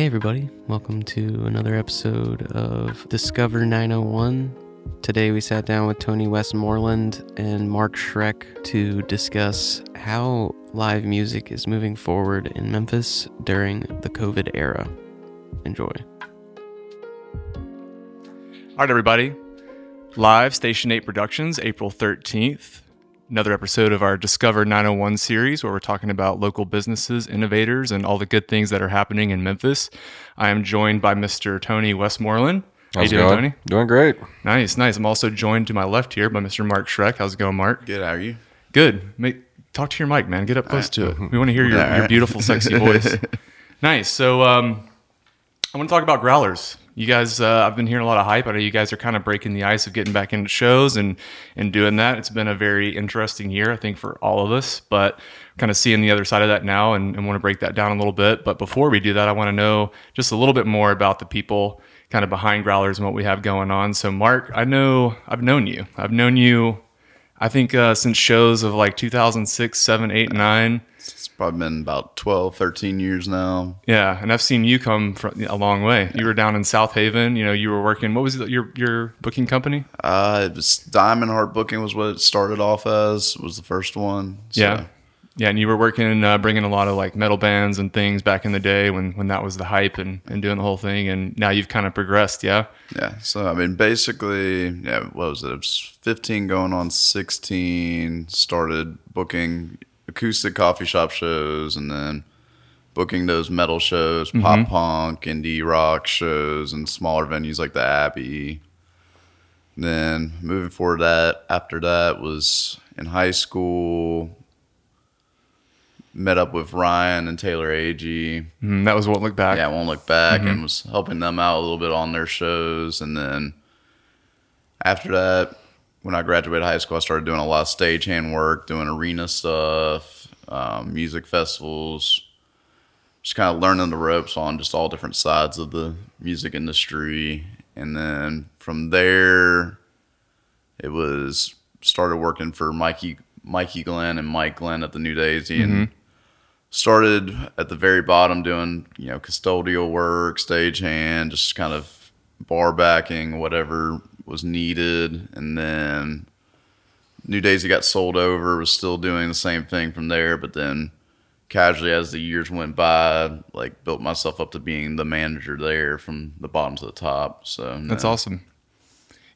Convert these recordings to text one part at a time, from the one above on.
Hey, everybody. Welcome to another episode of Discover 901. Today, we sat down with Tony Westmoreland and Mark Schreck to discuss how live music is moving forward in Memphis during the COVID era. Enjoy. All right, everybody. Live Station 8 Productions, April 13th. Another episode of our Discover 901 series where we're talking about local businesses, innovators, and all the good things that are happening in Memphis. I am joined by Mr. Tony Westmoreland. How you How's it doing, going? Tony? Doing great. Nice, nice. I'm also joined to my left here by Mr. Mark Schreck. How's it going, Mark? Good, how are you? Good. Make, talk to your mic, man. Get up close to it. We want to hear your, All your beautiful, sexy voice. nice. So, um, I want to talk about growlers. You guys, uh, I've been hearing a lot of hype. I know you guys are kind of breaking the ice of getting back into shows and and doing that. It's been a very interesting year, I think, for all of us. But kind of seeing the other side of that now, and, and want to break that down a little bit. But before we do that, I want to know just a little bit more about the people kind of behind growlers and what we have going on. So, Mark, I know I've known you. I've known you. I think uh, since shows of like 2006, 7, 8, 9. It's probably been about 12, 13 years now. Yeah, and I've seen you come from a long way. You were down in South Haven. You know, you were working. What was it, your your booking company? Uh, it was Diamond Heart Booking was what it started off as. Was the first one. So, Yeah, yeah, and you were working, uh, bringing a lot of like metal bands and things back in the day when when that was the hype and and doing the whole thing. And now you've kind of progressed. Yeah, Yeah. So I mean, basically, yeah. What was it? It was fifteen going on sixteen. Started booking acoustic coffee shop shows, and then booking those metal shows, pop punk, indie rock shows, and smaller venues like the Abbey. Then moving forward, that after that was in high school. Met up with Ryan and Taylor Agee. Mm, that was what look back. Yeah, won't look back and was helping them out a little bit on their shows. And then after that, when I graduated high school, I started doing a lot of stagehand work, doing arena stuff, um, music festivals, just kind of learning the ropes on just all different sides of the music industry. And then from there, it was started working for Mikey Mikey Glenn and Mike Glenn at the New Daisy and started at the very bottom doing you know custodial work stagehand just kind of bar backing whatever was needed. And then new daisy got sold over was still doing the same thing from there. But then casually as the years went by like built myself up to being the manager there from the bottom to the top. So That's awesome.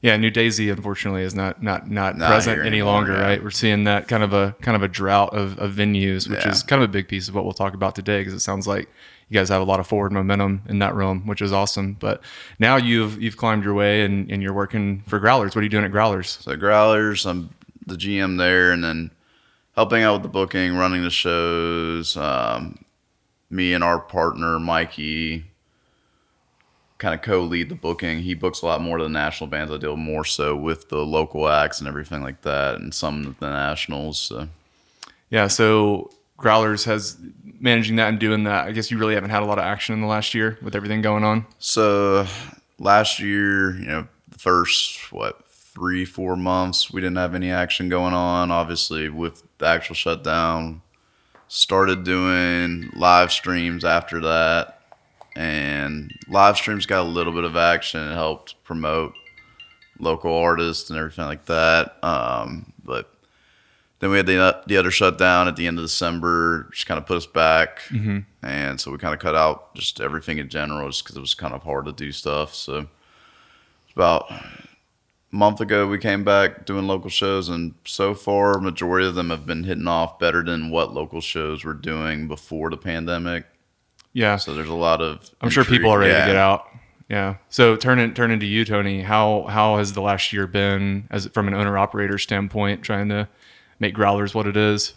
Yeah, New Daisy unfortunately is not not not, present any anymore, longer, yeah. right? We're seeing that kind of a kind of a drought of, of venues, which Yeah. is kind of a big piece of what we'll talk about today because it sounds like you guys have a lot of forward momentum in that realm, which is awesome. But now you've you've climbed your way and, and you're working for Growlers. What are you doing at Growlers? So Growlers, I'm the GM there, and then helping out with the booking, running the shows. Um, me and our partner Mikey kind of co-lead the booking. He books a lot more of the national bands. I deal more so with the local acts and everything like that, and some of the nationals. So. Yeah, so Growlers has managing that and doing that. I guess you really haven't had a lot of action in the last year with everything going on. So last year, you know, the first what three, four months, we didn't have any action going on. Obviously, with the actual shutdown, started doing live streams after that, and live streams got a little bit of action. It helped promote local artists and everything like that. Um, but then we had the the other shutdown at the end of December, just kind of put us back, and so we kind of cut out just everything in general, just because it was kind of hard to do stuff. So about a month ago we came back doing local shows, and so far majority of them have been hitting off better than what local shows were doing before the pandemic. Yeah, So there's a lot of I'm sure people are intrigue. ready to get out. Yeah. So turn it turn into you, Tony. How how has the last year been as from an owner operator standpoint, trying to make growlers what it is?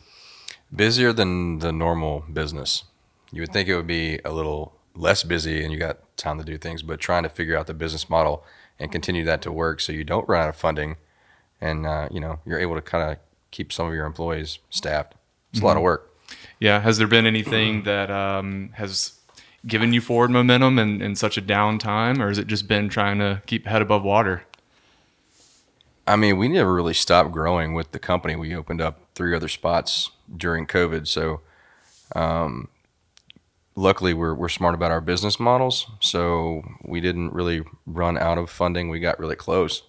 Busier than the normal business. You would think it would be a little less busy and you got time to do things, but trying to figure out the business model and continue that to work so you don't run out of funding and uh, you know you're able to kind of keep some of your employees staffed. It's a lot of work. Yeah. Has there been anything that um, has given you forward momentum in, in such a down time, or has it just been trying to keep head above water? I mean, we never really stopped growing with the company. We opened up three other spots during COVID, so um, luckily we're we're smart about our business models, so we didn't really run out of funding. We got really close,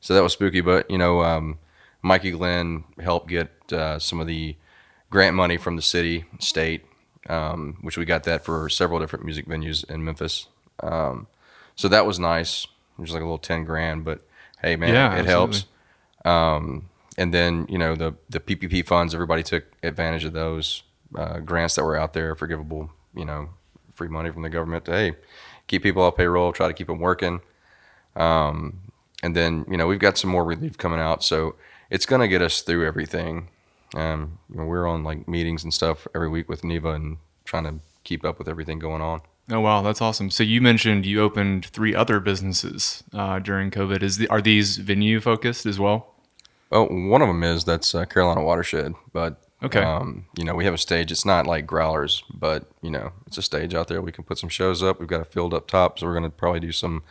so that was spooky. But you know, um, Mikey Glenn helped get uh, some of the grant money from the city, state, um, which we got that for several different music venues in Memphis. Um, so that was nice. It was like a little ten grand, but hey, man, Yeah, it helps. Um, and then you know the the PPP funds, everybody took advantage of those uh, grants that were out there, forgivable, you know, free money from the government to hey, keep people off payroll, try to keep them working. Um, and then you know we've got some more relief coming out, so it's gonna get us through everything. Um, you know, we're on like meetings and stuff every week with NIVA and trying to keep up with everything going on. Oh wow, that's awesome. So you mentioned you opened three other businesses uh, during COVID. Is the, are these venue focused as well? Oh, one of them is that's uh, Carolina Watershed, but Okay. um, you know we have a stage. It's not like Growlers, but you know it's a stage out there. We can put some shows up. We've got a field up top, so we're going to probably do some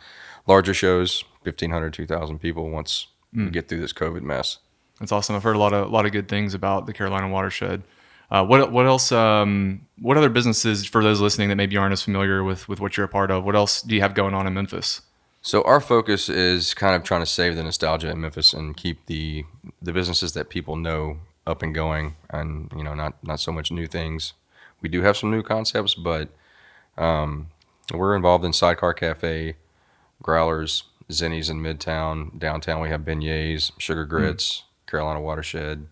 larger shows, 1,500, 2,000 people once we get through this COVID mess. That's awesome. I've heard a lot of a lot of good things about the Carolina watershed. Uh, what what else? Um, what other businesses for those listening that maybe aren't as familiar with with what you're a part of? What else do you have going on in Memphis? So our focus is kind of trying to save the nostalgia in Memphis and keep the the businesses that people know up and going, and you know not not so much new things. We do have some new concepts, but um, we're involved in Sidecar Cafe, Growlers, Zinnie's in Midtown, downtown. We have beignets, Sugar Grits, Carolina Watershed,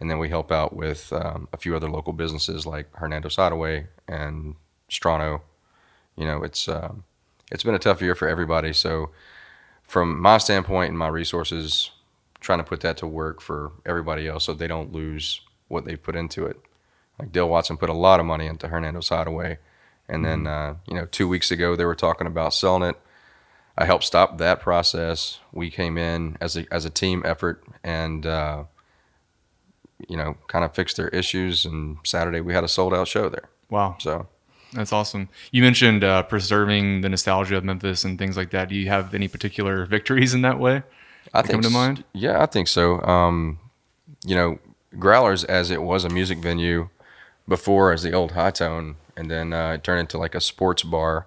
and then we help out with um, a few other local businesses like Hernando's Hideaway and Strano. You know, it's um, it's been a tough year for everybody. So, from my standpoint and my resources, trying to put that to work for everybody else so they don't lose what they put into it. Like Dale Watson put a lot of money into Hernando's Hideaway, and then uh, you know two weeks ago they were talking about selling it. I helped stop that process. We came in as a as a team effort and uh, you know kind of fixed their issues. And Saturday we had a sold out show there. Wow, So that's awesome. You mentioned uh, preserving the nostalgia of Memphis and things like that. Do you have any particular victories in that way? I that think come to mind? Yeah, I think so. Um, you know, Growlers as it was a music venue before as the old Hi-Tone, and then uh, it turned into like a sports bar.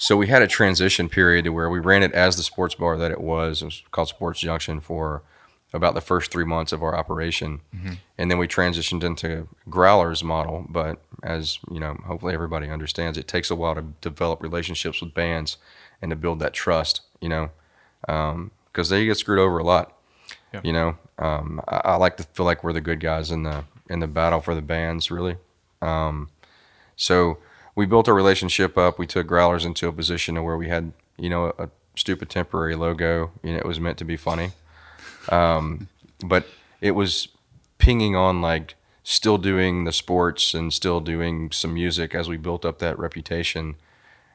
So we had a transition period to where we ran it as the sports bar that it was. It was called Sports Junction for about the first three months of our operation, and then we transitioned into Growlers model. But as you know, hopefully everybody understands, it takes a while to develop relationships with bands and to build that trust. You know, because they get screwed over a lot. Yeah. You know, um, I, I like to feel like we're the good guys in the in the battle for the bands, really. Um, so we built our relationship up. We took Growlers into a position where we had, you know, a, stupid temporary logo. You know, it was meant to be funny, um, but it was pinging on like still doing the sports and still doing some music as we built up that reputation.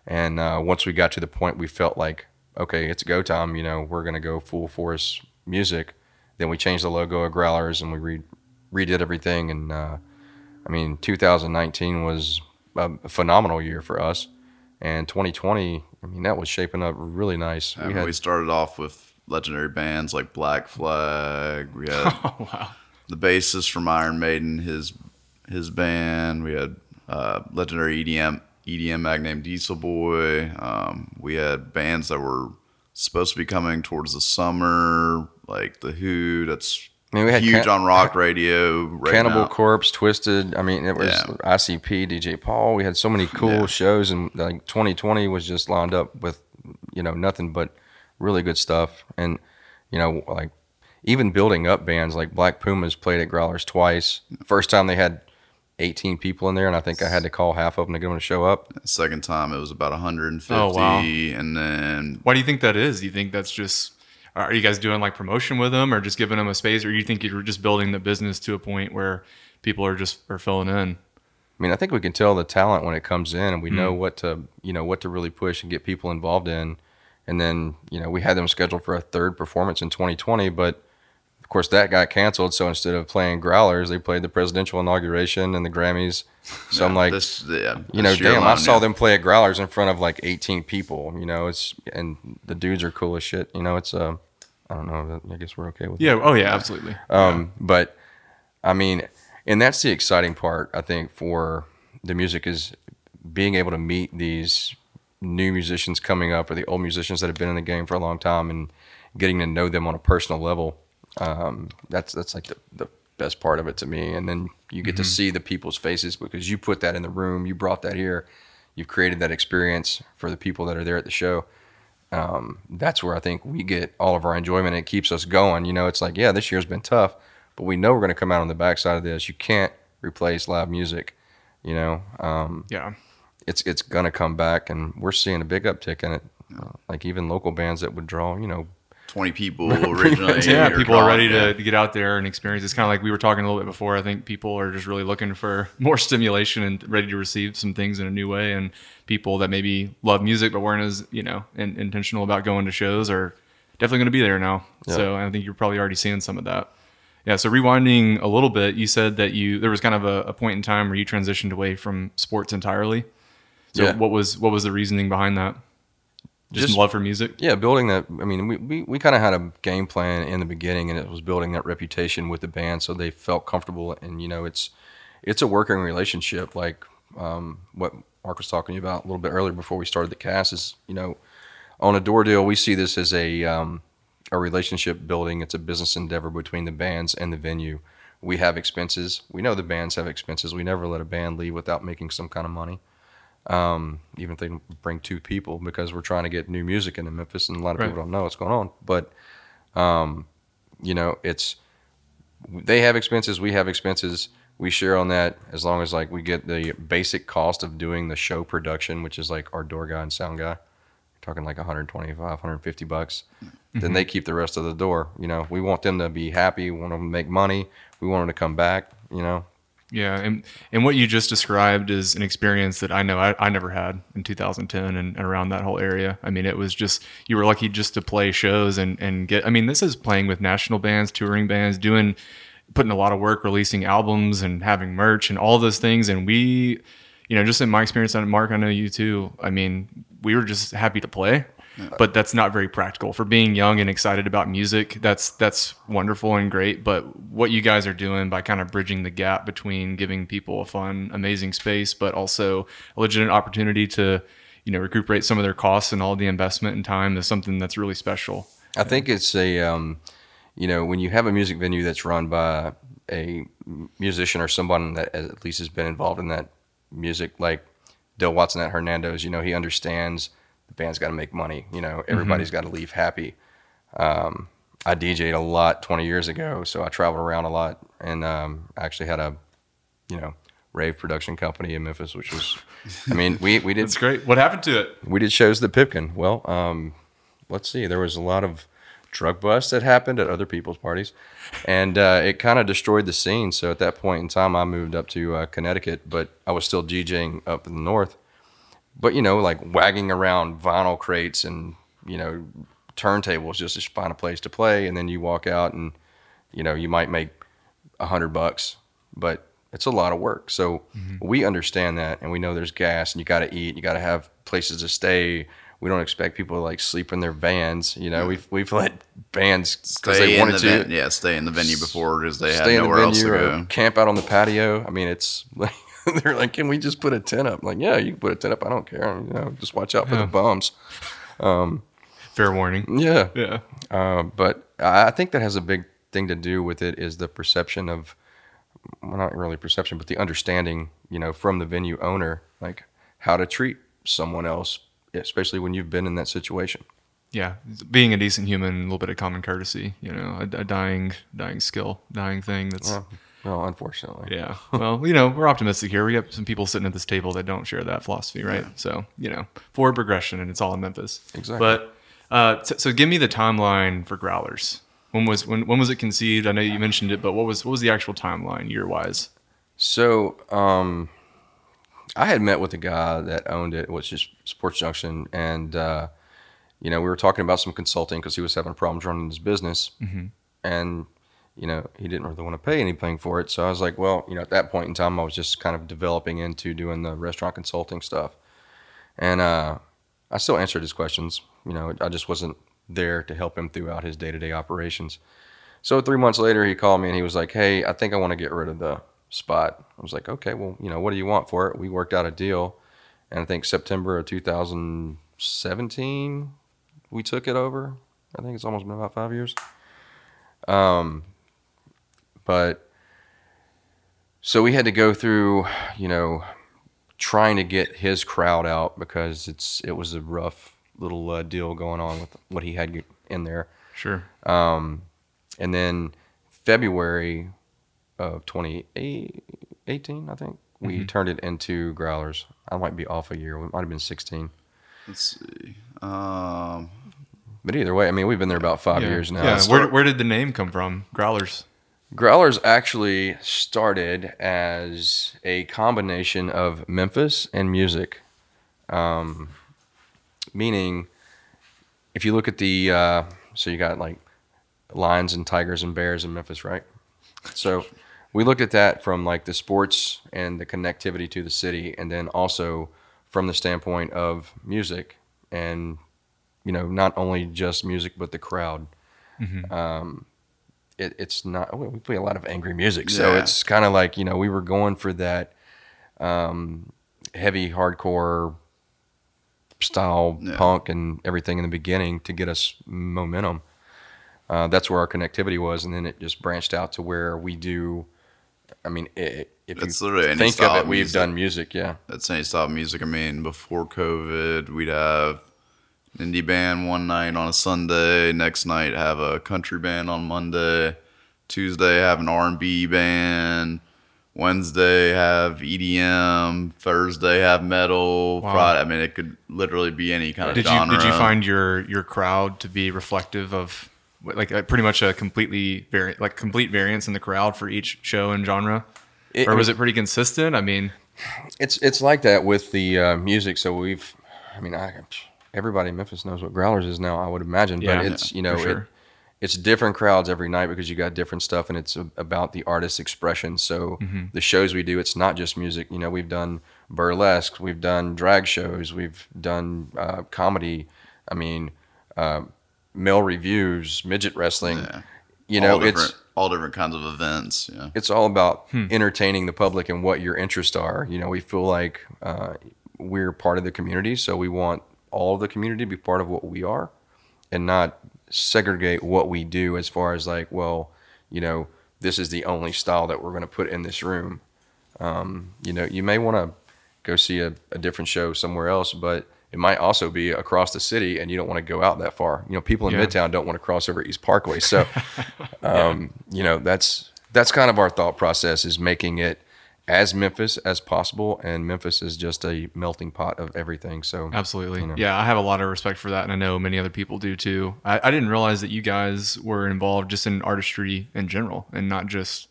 And uh, once we got to the point we felt like, okay, it's go time, you know, we're going to go full force music. Then we changed the logo of Growlers and we re- redid everything. And uh, I mean, 2019 was a phenomenal year for us. And 2020, I mean, that was shaping up really nice. And we, started off with legendary bands like Black Flag. We had Oh wow, the bassist from Iron Maiden, his his band. We had uh, legendary EDM EDM act named DieselBoy. Um, we had bands that were supposed to be coming towards the summer, like the Who. That's I mean, we had huge Can- on rock radio. Right Cannibal now. Corpse, Twisted. I mean, it was Yeah. ICP, DJ Paul. We had so many cool Yeah. shows, and like 2020 was just lined up with, you know, nothing but really good stuff. And you know, like even building up bands like Black Pumas played at Growlers twice. First time they had 18 people in there, and I think I had to call half of them to get them to show up. Second time it was about 150, Oh, wow. and then why do you think that is? Do you think that's just are you guys doing like promotion with them, or just giving them a space, or you think you're just building the business to a point where people are just are filling in? I mean, I think we can tell the talent when it comes in, and we know what to, you know, what to really push and get people involved in. And then, you know, we had them scheduled for a third performance in 2020, but of course that got canceled. So instead of playing Growlers, they played the presidential inauguration and the Grammys. So I'm like, this, yeah, you know, this year damn, I saw yeah. them play at Growlers in front of like 18 people. You know, it's and the dudes are cool as shit. You know, it's uh, I don't know. I guess we're okay with it. Yeah. Oh yeah, absolutely. Um, but I mean, and that's the exciting part, I think, for the music is being able to meet these new musicians coming up or the old musicians that have been in the game for a long time and getting to know them on a personal level um, that's that's like the, the best part of it to me and then you get to see the people's faces because you put that in the room you brought that here you've created that experience for the people that are there at the show um, that's where I think we get all of our enjoyment. It keeps us going. You know, it's like, yeah, this year's been tough, but we know we're going to come out on the backside of this. You can't replace live music. You know, um, Yeah. it's it's going to come back, and we're seeing a big uptick in it. Uh, like even local bands that would draw, you know, 20 people originally. yeah, or people are ready to, to get out there and experience. It's kind of like we were talking a little bit before. I think people are just really looking for more stimulation and ready to receive some things in a new way. And people that maybe love music but weren't as you know in, intentional about going to shows are definitely going to be there now. So I think you're probably already seeing some of that. Yeah. So rewinding a little bit, you said that you there was kind of a, a point in time where you transitioned away from sports entirely. So Yeah. what was what was the reasoning behind that? Just, Just- love for music. yeah, building that. I mean, we, we, we kind of had a game plan in the beginning, and it was building that reputation with the band, so they felt comfortable. And you know, it's it's a working relationship. Like um, what Mark was talking about a little bit earlier before we started the cast is, you know, on a door deal, we see this as a um, a relationship building. It's a business endeavor between the bands and the venue. We have expenses. We know the bands have expenses. We never let a band leave without making some kind of money um, even if they bring two people because we're trying to get new music into Memphis and a lot of Right. people don't know what's going on. But, um, you know, it's they have expenses, we have expenses. We share on that as long as like we get the basic cost of doing the show production, which is like our door guy and sound guy, talking like 125, 150 bucks. Then they keep the rest of the door. You know, we want them to be happy. We want them to make money. We want them to come back. You know, Yeah, and and what you just described is an experience that I know I, I never had in 2010 and, and around that whole area. I mean, it was just you were lucky just to play shows and and get. I mean, this is playing with national bands, touring bands, doing putting a lot of work, releasing albums and having merch and all those things. And we, you know, just in my experience, and Mark, I know you too. I mean, we were just happy to play. But that's not very practical for being young and excited about music. That's that's wonderful and great. But what you guys are doing by kind of bridging the gap between giving people a fun, amazing space, but also a legitimate opportunity to, you know, recuperate some of their costs and all the investment and time is something that's really special. I think it's a, um, you know, when you have a music venue that's run by a musician or someone that at least has been involved in that music, like Dale Watson at Hernando's, you know, he understands the band's got to make money. You know, everybody's got to leave happy. Um, I DJ'd a lot 20 years ago, so I traveled around a lot and um, actually had a, you know, rave production company in Memphis, which was, I mean, we, we did It's great. What happened to it? we did shows at Pipkin. Well, um, let's see. There was a lot of drug busts that happened at other people's parties, and uh, it kind of destroyed the scene. So at that point in time, I moved up to uh, Connecticut, but I was still DJing up in the north. But you know, like wagging around vinyl crates and you know turntables just to find a place to play, and then you walk out and you know you might make a hundred bucks, but it's a lot of work. So mm-hmm. we understand that, and we know there's gas, and you got to eat, you got to have places to stay. We don't expect people to like sleep in their vans. You know, we've we've let bands because Stay they in wanted the to yeah, stay in the venue before because they had stay in the nowhere else to go. camp out on the patio. I mean, it's like they're like, can we just put a tent up? I'm like, yeah, you can put a tent up. I don't care. You know, just watch out for the bums. Fair warning. Yeah, Yeah. uh, but I think that has a big thing to do with it is the perception of, well, not really perception, but the understanding, you know, from the venue owner, like how to treat someone else, especially when you've been in that situation. Yeah. Being a decent human, a little bit of common courtesy, you know, a, a dying, dying skill, dying thing that's. Well, well, unfortunately. Yeah. Well, you know, we're optimistic here. We got some people sitting at this table that don't share that philosophy, right? So, you know, forward progression, and it's all in Memphis. Exactly. But uh, so, so give me the timeline for Growlers. When was when when was it conceived? I know you mentioned it, but what was what was the actual timeline year wise? So, um, I had met with a guy that owned it, which is Sports Junction, and uh, you know, we were talking about some consulting because he was having problems running his business, and you know, he didn't really want to pay anything for it. So I was like, well, you know, at that point in time, I was just kind of developing into doing the restaurant consulting stuff, and uh, I still answered his questions. You know, I just wasn't there to help him throughout his day to day operations. So three months later, he called me and he was like, "Hey, I think I want to get rid of the spot." I was like, "Okay, well, you know, what do you want for it?" We worked out a deal, and I think September of 2017 we took it over. I think it's almost been about five years. Um, but so we had to go through, you know, trying to get his crowd out because it's it was a rough little uh, deal going on with what he had in there. Sure. Um, and then February of 2018, I think we turned it into growlers. I might be off a year. It might have been 16. Let's see. Um, But either way, I mean, we've been there about five yeah. years now. Yeah. It's- Where, where did the name come from? Growlers. Growlers actually started as a combination of Memphis and music. Um, meaning, if you look at the, uh, so you got like lions and tigers and bears in Memphis, right? So we looked at that from like the sports and the connectivity to the city, and then also from the standpoint of music and, you know, not only just music, but the crowd Um, it, it's not we play a lot of angry music so Yeah. it's kind of like you know we were going for that um, heavy hardcore style Yeah. punk and everything in the beginning to get us momentum uh, that's where our connectivity was and then it just branched out to where we do i mean i if It's you literally any think style of it we've music. done music yeah that's any style of music. I mean, before COVID, we'd have indie band one night on a Sunday. Next night, have a country band on Monday. Tuesday, have an R and B band. Wednesday, have EDM. Thursday, have metal. Wow. Friday, I mean, it could literally be any kind of Did you genre. did you find your your crowd to be reflective of like uh, pretty much a completely vari- like complete variance in the crowd for each show and genre, It- or was it pretty consistent? I mean, It's it's like that with the uh, music. So we've, I mean, I, everybody in Memphis knows what Growlers is now. I would imagine, Yeah, but it's you know sure. it, it's different crowds every night because you got different stuff, and it's a, about the artist's expression. So Mm-hmm. the shows we do, it's not just music. You know, we've done burlesque, we've done drag shows, we've done uh, comedy. I mean, uh, male revues, midget wrestling. Yeah. You all know, it's all different kinds of events. Yeah. it's all about Hmm. entertaining the public and what your interests are. You know, we feel like uh, we're part of the community, so we want all of the community to be part of what we are, and not segregate what we do as far as like, well, you know, this is the only style that we're going to put in this room. Um, you know, you may want to go see a, a different show somewhere else, but it might also be across the city, and you don't want to go out that far. You know, people in Yeah. Midtown don't want to cross over East Parkway, so um, you know that's that's kind of our thought process is making it as Memphis as possible, and Memphis is just a melting pot of everything. So absolutely, you know. yeah. I have a lot of respect for that, and I know many other people do too. I, I didn't realize that you guys were involved just in artistry in general, and not just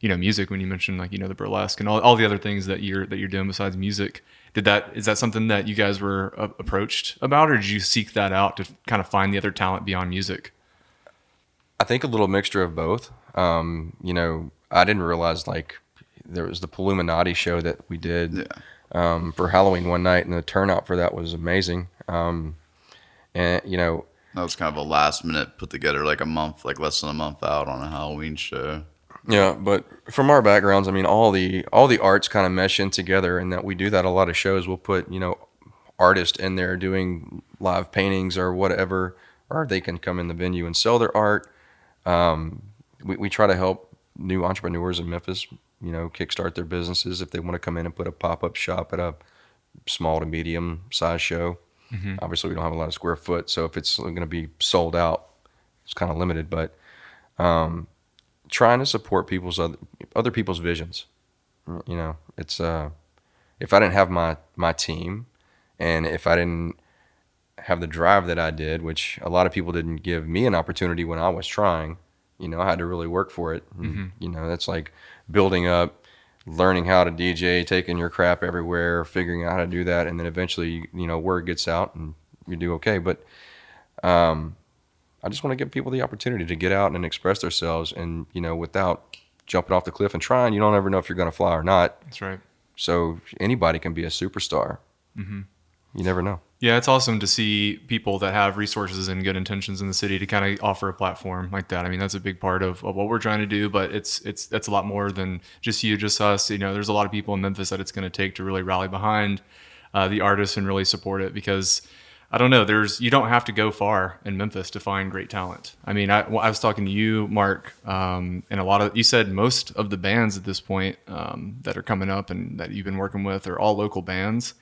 you know music. When you mentioned like you know the burlesque and all, all the other things that you're that you're doing besides music. Did that is that something that you guys were uh, approached about, or did you seek that out to kind of find the other talent beyond music? I think a little mixture of both. Um, you know, I didn't realize like there was the Illuminati show that we did Yeah. um, for Halloween one night, and the turnout for that was amazing. Um, and you know, That was kind of a last minute put together, like a month, like less than a month out on a Halloween show. Yeah, but from our backgrounds, I mean, all the all the arts kind of mesh in together, and that we do that a lot of shows. We'll put you know artists in there doing live paintings or whatever, or they can come in the venue and sell their art. Um, we we try to help new entrepreneurs in Memphis, you know, kickstart their businesses if they want to come in and put a pop up shop at a small to medium size show. Obviously, we don't have a lot of square foot, so if it's going to be sold out, it's kind of limited. But um, trying to support people's other, other people's visions. You know, it's uh, if I didn't have my my team, and if I didn't have the drive that I did, which a lot of people didn't give me an opportunity when I was trying. You know, I had to really work for it. And, You know, that's like building up, learning how to DJ, taking your crap everywhere, figuring out how to do that, and then eventually, you know, word gets out and you do okay. But um, I just want to give people the opportunity to get out and express themselves, and you know, without jumping off the cliff and trying, you don't ever know if you're going to fly or not. That's right. So anybody can be a superstar. Mm-hmm. You never know. Yeah, it's awesome to see people that have resources and good intentions in the city to kind of offer a platform like that. I mean, that's a big part of, of what we're trying to do, but it's it's that's a lot more than just you, just us. You know, there's a lot of people in Memphis that it's going to take to really rally behind. uh, the artists and really support it because I don't know. There's you don't have to go far in Memphis to find great talent. I mean, I, I was talking to you, Mark, um, and a lot of you said most of the bands at this point um, that are coming up and that you've been working with are all local bands,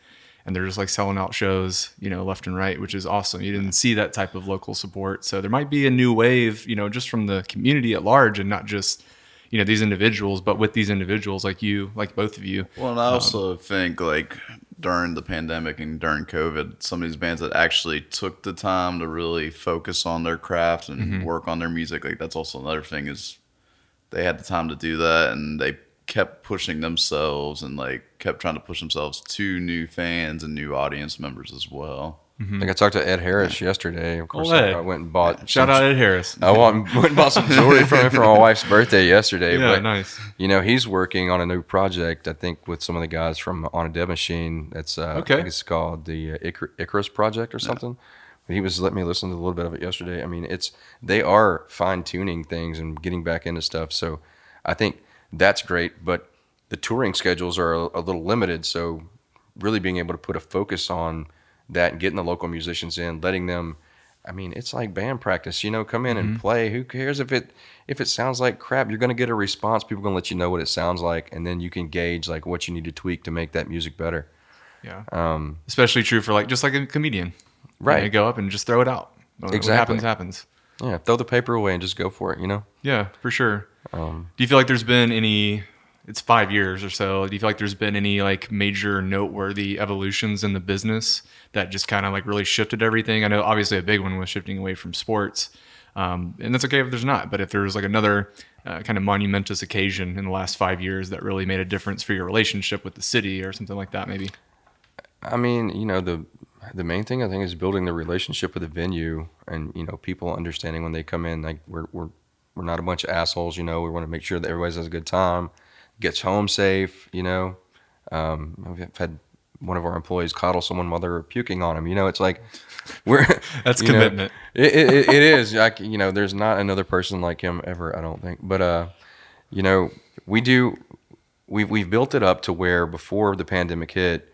and they're just like selling out shows, you know, left and right, which is awesome. You didn't see that type of local support, so there might be a new wave, you know, just from the community at large, and not just you know these individuals, but with these individuals like you, like both of you. Well, and I also um, think like during the pandemic and during COVID, some of these bands that actually took the time to really focus on their craft and mm-hmm. work on their music, like that's also another thing is they had the time to do that and they kept pushing themselves and like kept trying to push themselves to new fans and new audience members as well. Like I talked to Ed Harris yesterday. Of course, Oh, Ed. I went and bought. Shout some- out Ed Harris. I went went and bought some jewelry from him for my wife's birthday yesterday. Yeah, but nice. you know, he's working on a new project. I think with some of the guys from On a Dead Machine. That's uh, Okay. I think it's called the uh, Icar- Icarus Project or something. He was letting me listen to a little bit of it yesterday. I mean, it's they are fine tuning things and getting back into stuff. So I think that's great. But the touring schedules are a, a little limited. So really being able to put a focus on that and getting the local musicians in, letting them. I mean, it's like band practice. You know, come in and play. Who cares if it if it sounds like crap? You're going to get a response. People are going to let you know what it sounds like, and then you can gauge like what you need to tweak to make that music better. Yeah. Um, Especially true for like just like a comedian. You Right. know, go up and just throw it out. What Exactly. happens, happens. yeah, throw the paper away and just go for it. You know. Yeah, for sure. Um, Do you feel like there's been any? It's five years or so. Do you feel like there's been any like major noteworthy evolutions in the business that just kind of like really shifted everything? I know obviously a big one was shifting away from sports, um, and that's okay if there's not. But if there's like another uh, kind of monumentous occasion in the last five years that really made a difference for your relationship with the city or something like that, maybe. I mean, you know, the the main thing I think is building the relationship with the venue, and you know, people understanding when they come in, like we're we're we're not a bunch of assholes. You know, we want to make sure that everybody has a good time, gets home safe. You know, um, I've had one of our employees coddle someone while they're puking on him. You know, it's like we're That's you know, commitment. it, it, it- is. Like you know, there's not another person like him ever. I don't think. But uh, you know, we do. We've we've built it up to where before the pandemic hit.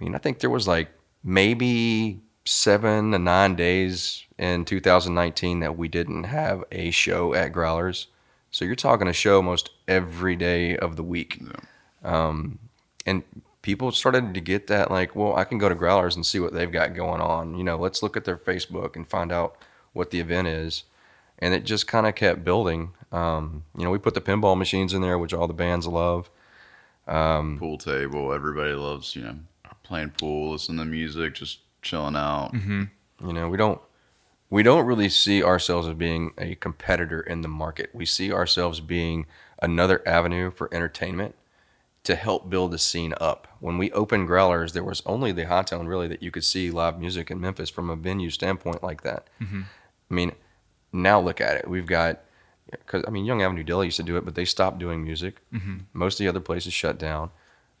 I mean, I think there was like maybe seven to nine days in 2019 that we didn't have a show at Growlers. So you're talking a show most every day of the week. Um, and people started to get that, like, well, I can go to Growlers and see what they've got going on. You know, let's look at their Facebook and find out what the event is. And it just kind of kept building. Um, you know, we put the pinball machines in there, which all the bands love. Pool table, everybody loves, you know, playing pool, listening to music, just chilling out. Mm-hmm. You know, we don't we don't really see ourselves as being a competitor in the market. We see ourselves being another avenue for entertainment to help build the scene up. When we opened Growlers, there was only the Hi-Tone really that you could see live music in Memphis from a venue standpoint like that. Mm-hmm. I mean, now look at it. We've got because I mean, Young Avenue Deli used to do it, but they stopped doing music. Mm-hmm. Most of the other places shut down.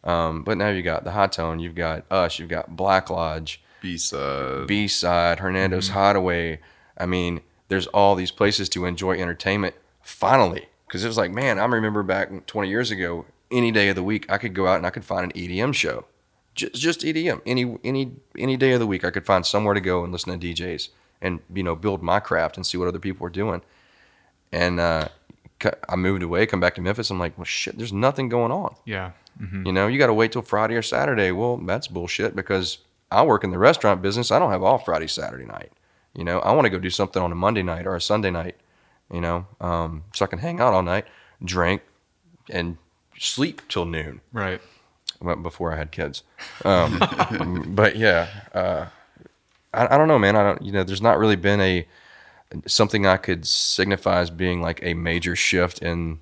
Um, but now you got the Hi-Tone, you've got us, you've got Black Lodge. B side. B side, Hernando's Hideaway. I mean, there's all these places to enjoy entertainment. Finally, because it was like, man, I remember back 20 years ago, any day of the week, I could go out and I could find an EDM show, just, just EDM. Any any any day of the week, I could find somewhere to go and listen to DJs and you know build my craft and see what other people were doing. And uh, c- I moved away, come back to Memphis. I'm like, well, shit, there's nothing going on. Yeah. You know, you got to wait till Friday or Saturday. Well, that's bullshit because I work in the restaurant business. I don't have off Friday, Saturday night. You know, I want to go do something on a Monday night or a Sunday night, you know, um, so I can hang out all night, drink, and sleep till noon Right. well, before I had kids. Um, but yeah, uh, I, I don't know, man. I don't, you know, there's not really been a something I could signify as being like a major shift in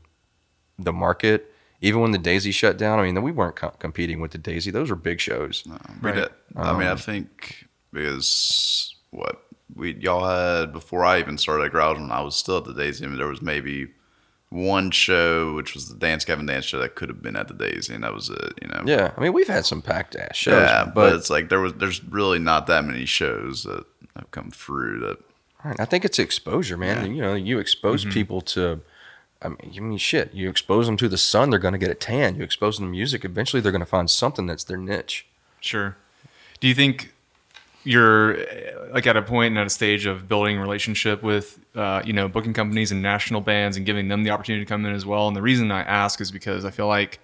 the market. Even when the Daisy shut down, I mean, we weren't co- competing with the Daisy. Those were big shows. We Right. did. I mean, I think because what we y'all had before I even started at Grouch when I was still at the Daisy. I mean, there was maybe one show, which was the Dance Gavin Dance show, that could have been at the Daisy, and that was it. You know. Yeah, I mean, we've had some packed ass shows, Yeah, but, but it's like there was there's really not that many shows that have come through that. Right. I think it's exposure, man. You know, you expose Mm-hmm. people to, I mean, I mean, shit. You expose them to the sun, they're going to get a tan. You expose them to music, eventually they're going to find something that's their niche. Sure. Do you think you're like at a point and at a stage of building relationship with uh, you know booking companies and national bands and giving them the opportunity to come in as well? And the reason I ask is because I feel like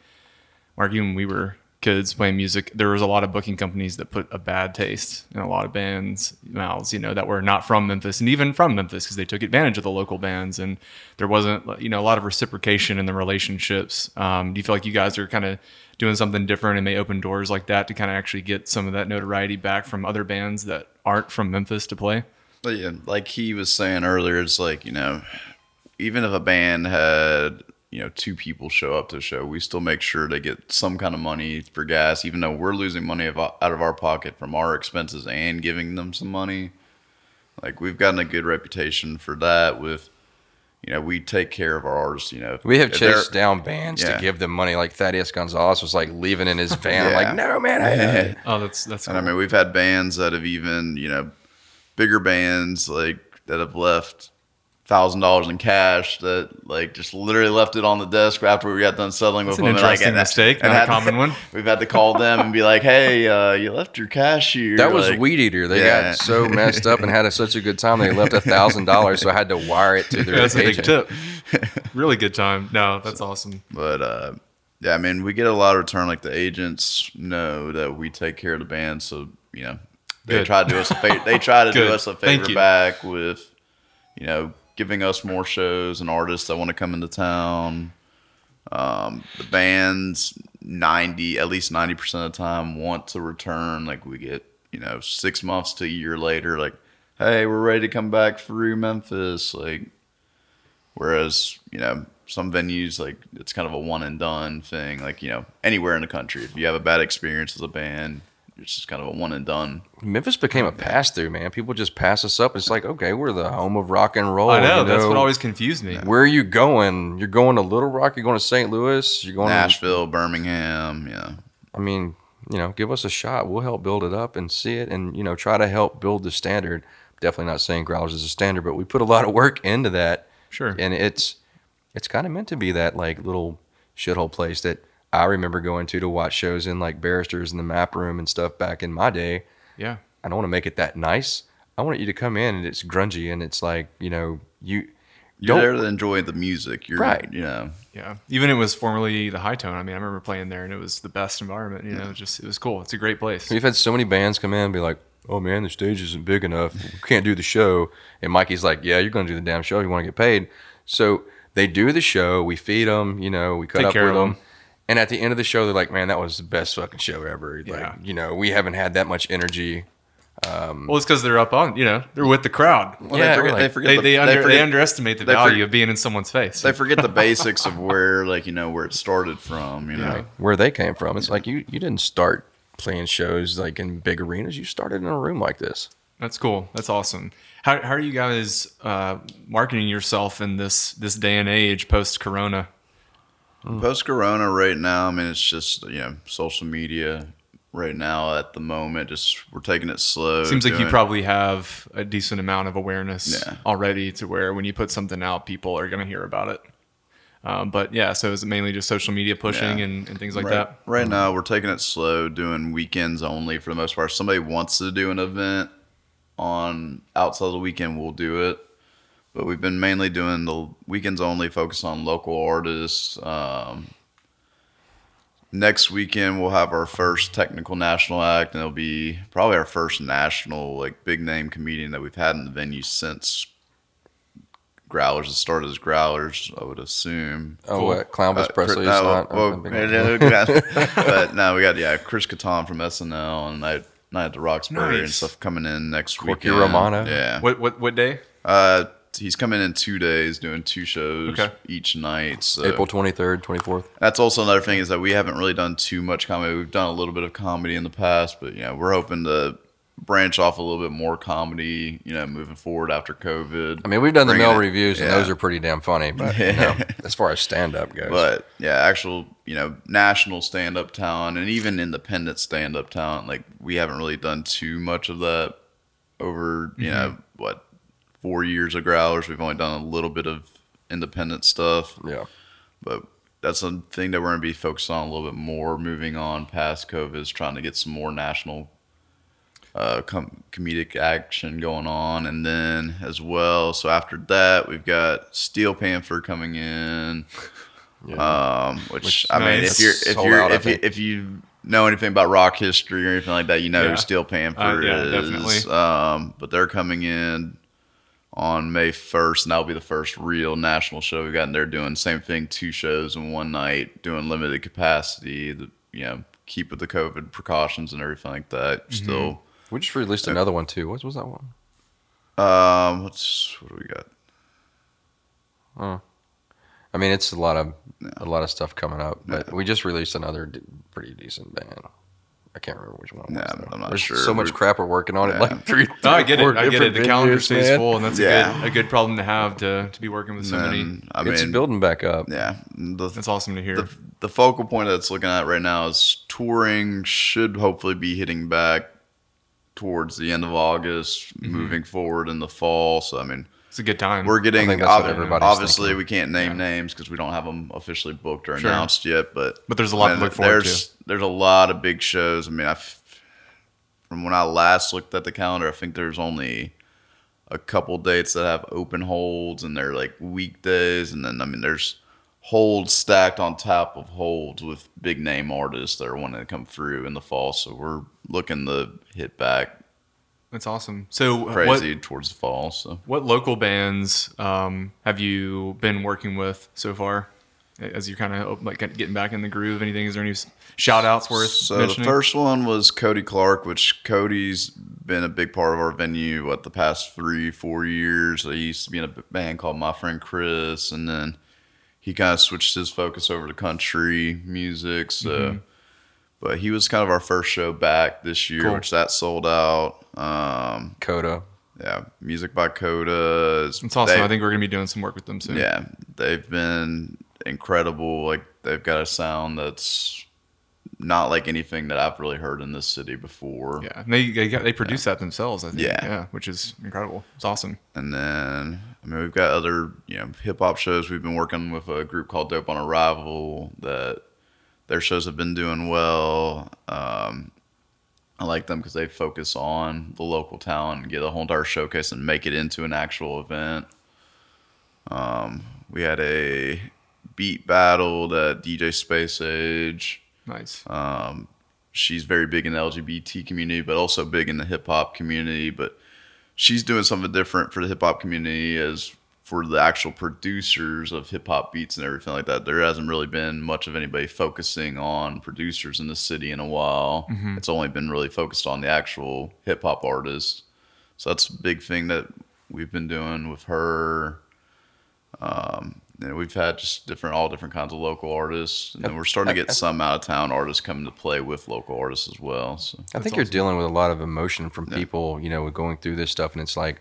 Mark, even we were kids playing music, there was a lot of booking companies that put a bad taste in a lot of bands' mouths, you know, that were not from Memphis and even from Memphis because they took advantage of the local bands and there wasn't, you know, a lot of reciprocation in the relationships. Um, do you feel like you guys are kind of doing something different and may open doors like that to kind of actually get some of that notoriety back from other bands that aren't from Memphis to play? Yeah, like he was saying earlier, it's like, you know, even if a band had you know two people show up to the show we still make sure they get some kind of money for gas even though we're losing money out of our pocket from our expenses and giving them some money like we've gotten a good reputation for that with you know we take care of our artists you know we have chased down bands yeah. to give them money like thaddeus gonzalez was like leaving in his van yeah. like no man I, oh that's that's cool. and i mean we've had bands that have even you know bigger bands like that have left thousand dollars in cash that like just literally left it on the desk after we got done settling That's with an them. Interesting and like, mistake, and, not and a common one. We've had to call them and be like, "Hey, uh, you left your cash here." That was like, Weedeater. They yeah. got so messed up and had a, such a good time they left a thousand dollars, so I had to wire it to their. That's agent. a big tip. Really good time. No, that's awesome. But uh, yeah, I mean, we get a lot of return. Like the agents know that we take care of the band, so you know they good. try to do us a favor. They try to do us a favor back with, you know giving us more shows and artists that want to come into town. Um, the bands, ninety at least ninety percent of the time, want to return. Like we get, you know, six months to a year later, like, hey, we're ready to come back through Memphis. Like, whereas you know some venues like it's kind of a one and done thing. Like you know anywhere in the country, if you have a bad experience as a band, it's just kind of a one and done. Memphis became a pass through, man. People just pass us up. It's like, okay, we're the home of rock and roll. I know, you that's what always confused me. Where are you going? You're going to Little Rock. You're going to St. Louis. You're going to Nashville, to, Birmingham. Yeah. I mean, you know, give us a shot. We'll help build it up and see it, and you know, try to help build the standard. Definitely not saying Growlers is a standard, but we put a lot of work into that. Sure. And it's it's kind of meant to be that like little shithole place that I remember going to to watch shows in like barristers in the map room and stuff back in my day. Yeah. I don't want to make it that nice. I want you to come in and it's grungy and it's like, you know, you you're there to enjoy the music. You're right. You know. Yeah. Even it was formerly the Hi-Tone. I mean, I remember playing there and it was the best environment. You know, just it was cool. It's a great place. We've had so many bands come in and be like, "Oh man, the stage isn't big enough. We can't do the show." And Mikey's like, "Yeah, you're going to do the damn show. You want to get paid." So they do the show. We feed them. You know, we cut Take up with them. them. And at the end of the show, they're like, "Man, that was the best fucking show ever." Like, yeah. you know, we haven't had that much energy. Um, well, it's because they're up on, you know, they're with the crowd. Well, yeah, they forget, like, they, forget they, the, they, under, they, forget, they, underestimate the value forget, of being in someone's face. They forget the basics of where, like, you know, where it started from. You know, yeah. where they came from. It's yeah. like you you didn't start playing shows like in big arenas. You started in a room like this. That's cool. That's awesome. How, how are you guys uh, marketing yourself in this this day and age post Corona? Mm. Post Corona, right now, I mean, it's just you know social media right now at the moment. Just we're taking it slow. Seems like you probably have a decent amount of awareness yeah. already to where when you put something out, people are going to hear about it. Um, but yeah, so is it mainly just social media pushing yeah. and, and, things like right, that? Right now, we're taking it slow, doing weekends only for the most part. If somebody wants to do an event on outside of the weekend, we'll do it but we've been mainly doing the weekends only, focus on local artists. Um, next weekend we'll have our first technical national act, and it'll be probably our first national like big name comedian that we've had in the venue since Growlers. It started as Growlers, I would assume. Oh, what? Clownvis uh, Presley no, not, well, but now we got yeah Chris Kattan from SNL and Night Night at the Roxbury nice. and stuff coming in next week. Corky Romano. Yeah. What what what day? Uh, he's coming in two days, doing two shows okay. each night. So. April twenty third, twenty fourth. That's also another thing is that we haven't really done too much comedy. We've done a little bit of comedy in the past, but yeah, we're hoping to branch off a little bit more comedy. You know, moving forward after COVID. I mean, we've done the male revues, and yeah. those are pretty damn funny. But you know, as far as stand up goes, but yeah, actual you know national stand up talent and even independent stand up talent, like we haven't really done too much of that over you mm-hmm. know what four years of growlers. We've only done a little bit of independent stuff. Yeah. But that's a thing that we're going to be focused on a little bit more moving on past COVID is trying to get some more national uh, com- comedic action going on, and then as well. So after that, we've got Steel Panther coming in. Um, which, Which- I mean, if you're if you're out, if you, if you know anything about rock history or anything like that, you know Yeah. who Steel Panther Uh, yeah, is. Um, but they're coming in on May 1st, and that'll be the first real national show we've gotten. They're doing same thing, two shows in one night, doing limited capacity. The, you know, keep with the COVID precautions and everything like that. Mm-hmm. Still, We just released another one too. What was that one? um, what's what do we got? Oh, I mean, it's a lot of a lot of stuff coming up, but we just released another d- pretty decent band. I can't remember which one. It was, Yeah, though. I'm not There's sure. so much We're- crap we're working on. It Yeah. like three. No, I get four it. I get it. The calendar venues, stays man. full, and that's a Yeah. good a good problem to have to to be working with so many. And, I it's building back up. yeah, the, That's awesome to hear. the the focal point that's looking at right now is touring should hopefully be hitting back towards the end of August, Mm-hmm. moving forward in the fall. So I mean, it's a good time. we're getting think that's what ob- everybody's obviously thinking. we can't name Yeah. names because we don't have them officially booked or Sure. announced yet. But But there's a lot to look forward there's, There's a lot of big shows. I mean, I from when I last looked at the calendar, I think there's only a couple dates that have open holds and they're like weekdays and then I mean there's holds stacked on top of holds with big name artists that are wanting to come through in the fall. So we're looking to hit back That's awesome. So uh, crazy what towards the fall. So what local bands um, have you been working with so far? As you're kind of like getting back in the groove, anything? Is there any shout outs worth So mentioning? the first one was Cody Clark, which Cody's been a big part of our venue what the past three, four years. He used to be in a band called My Friend Chris, and then he kind of switched his focus over to country music. So, Mm-hmm. But he was kind of our first show back this year, Cool. which that sold out. Um, Coda. yeah, music by Coda. is- it's awesome. they- I think we're gonna be doing some work with them soon. yeah, they've been incredible. Like they've got a sound that's not like anything that I've really heard in this city before. yeah. And they they, got, they produce that themselves. I think. Yeah. yeah, which is incredible. It's awesome. And then I mean we've got other you know hip hop shows. We've been working with a group called Dope on Arrival that their shows have been doing well. Um, I like them because they focus on the local talent and get a whole entire showcase and make it into an actual event. Um, we had a beat battle that DJ Space Age. Nice. Um, she's very big in the LGBT community, but also big in the hip hop community. But she's doing something different for the hip hop community as for the actual producers of hip hop beats and everything like that. There hasn't really been much of anybody focusing on producers in the city in a while. It's only been really focused on the actual hip hop artists. So that's a big thing that we've been doing with her. Um, and we've had just different, all different kinds of local artists, and then we're starting to get some out of town artists coming to play with local artists as well. So I think you're dealing with a lot of emotion from people, you know, going through this stuff, and it's like,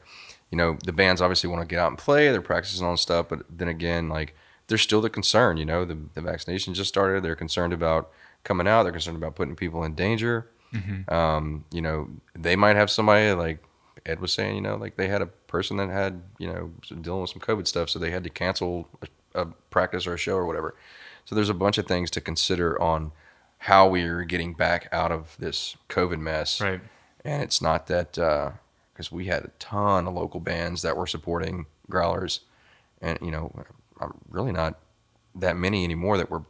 you know, the bands obviously want to get out and play, they're practicing on stuff, but then again, like, there's still the concern, you know, the the vaccination just started, they're concerned about coming out, they're concerned about putting people in danger. Um, you know, they might have somebody like Ed was saying, you know, like they had a person that had, you know, dealing with some COVID stuff, so they had to cancel a, a practice or a show or whatever. So there's a bunch of things to consider on how we're getting back out of this COVID mess. Right. And it's not that because we had a ton of local bands that were supporting growlers, and you know, I'm really not that many anymore that we're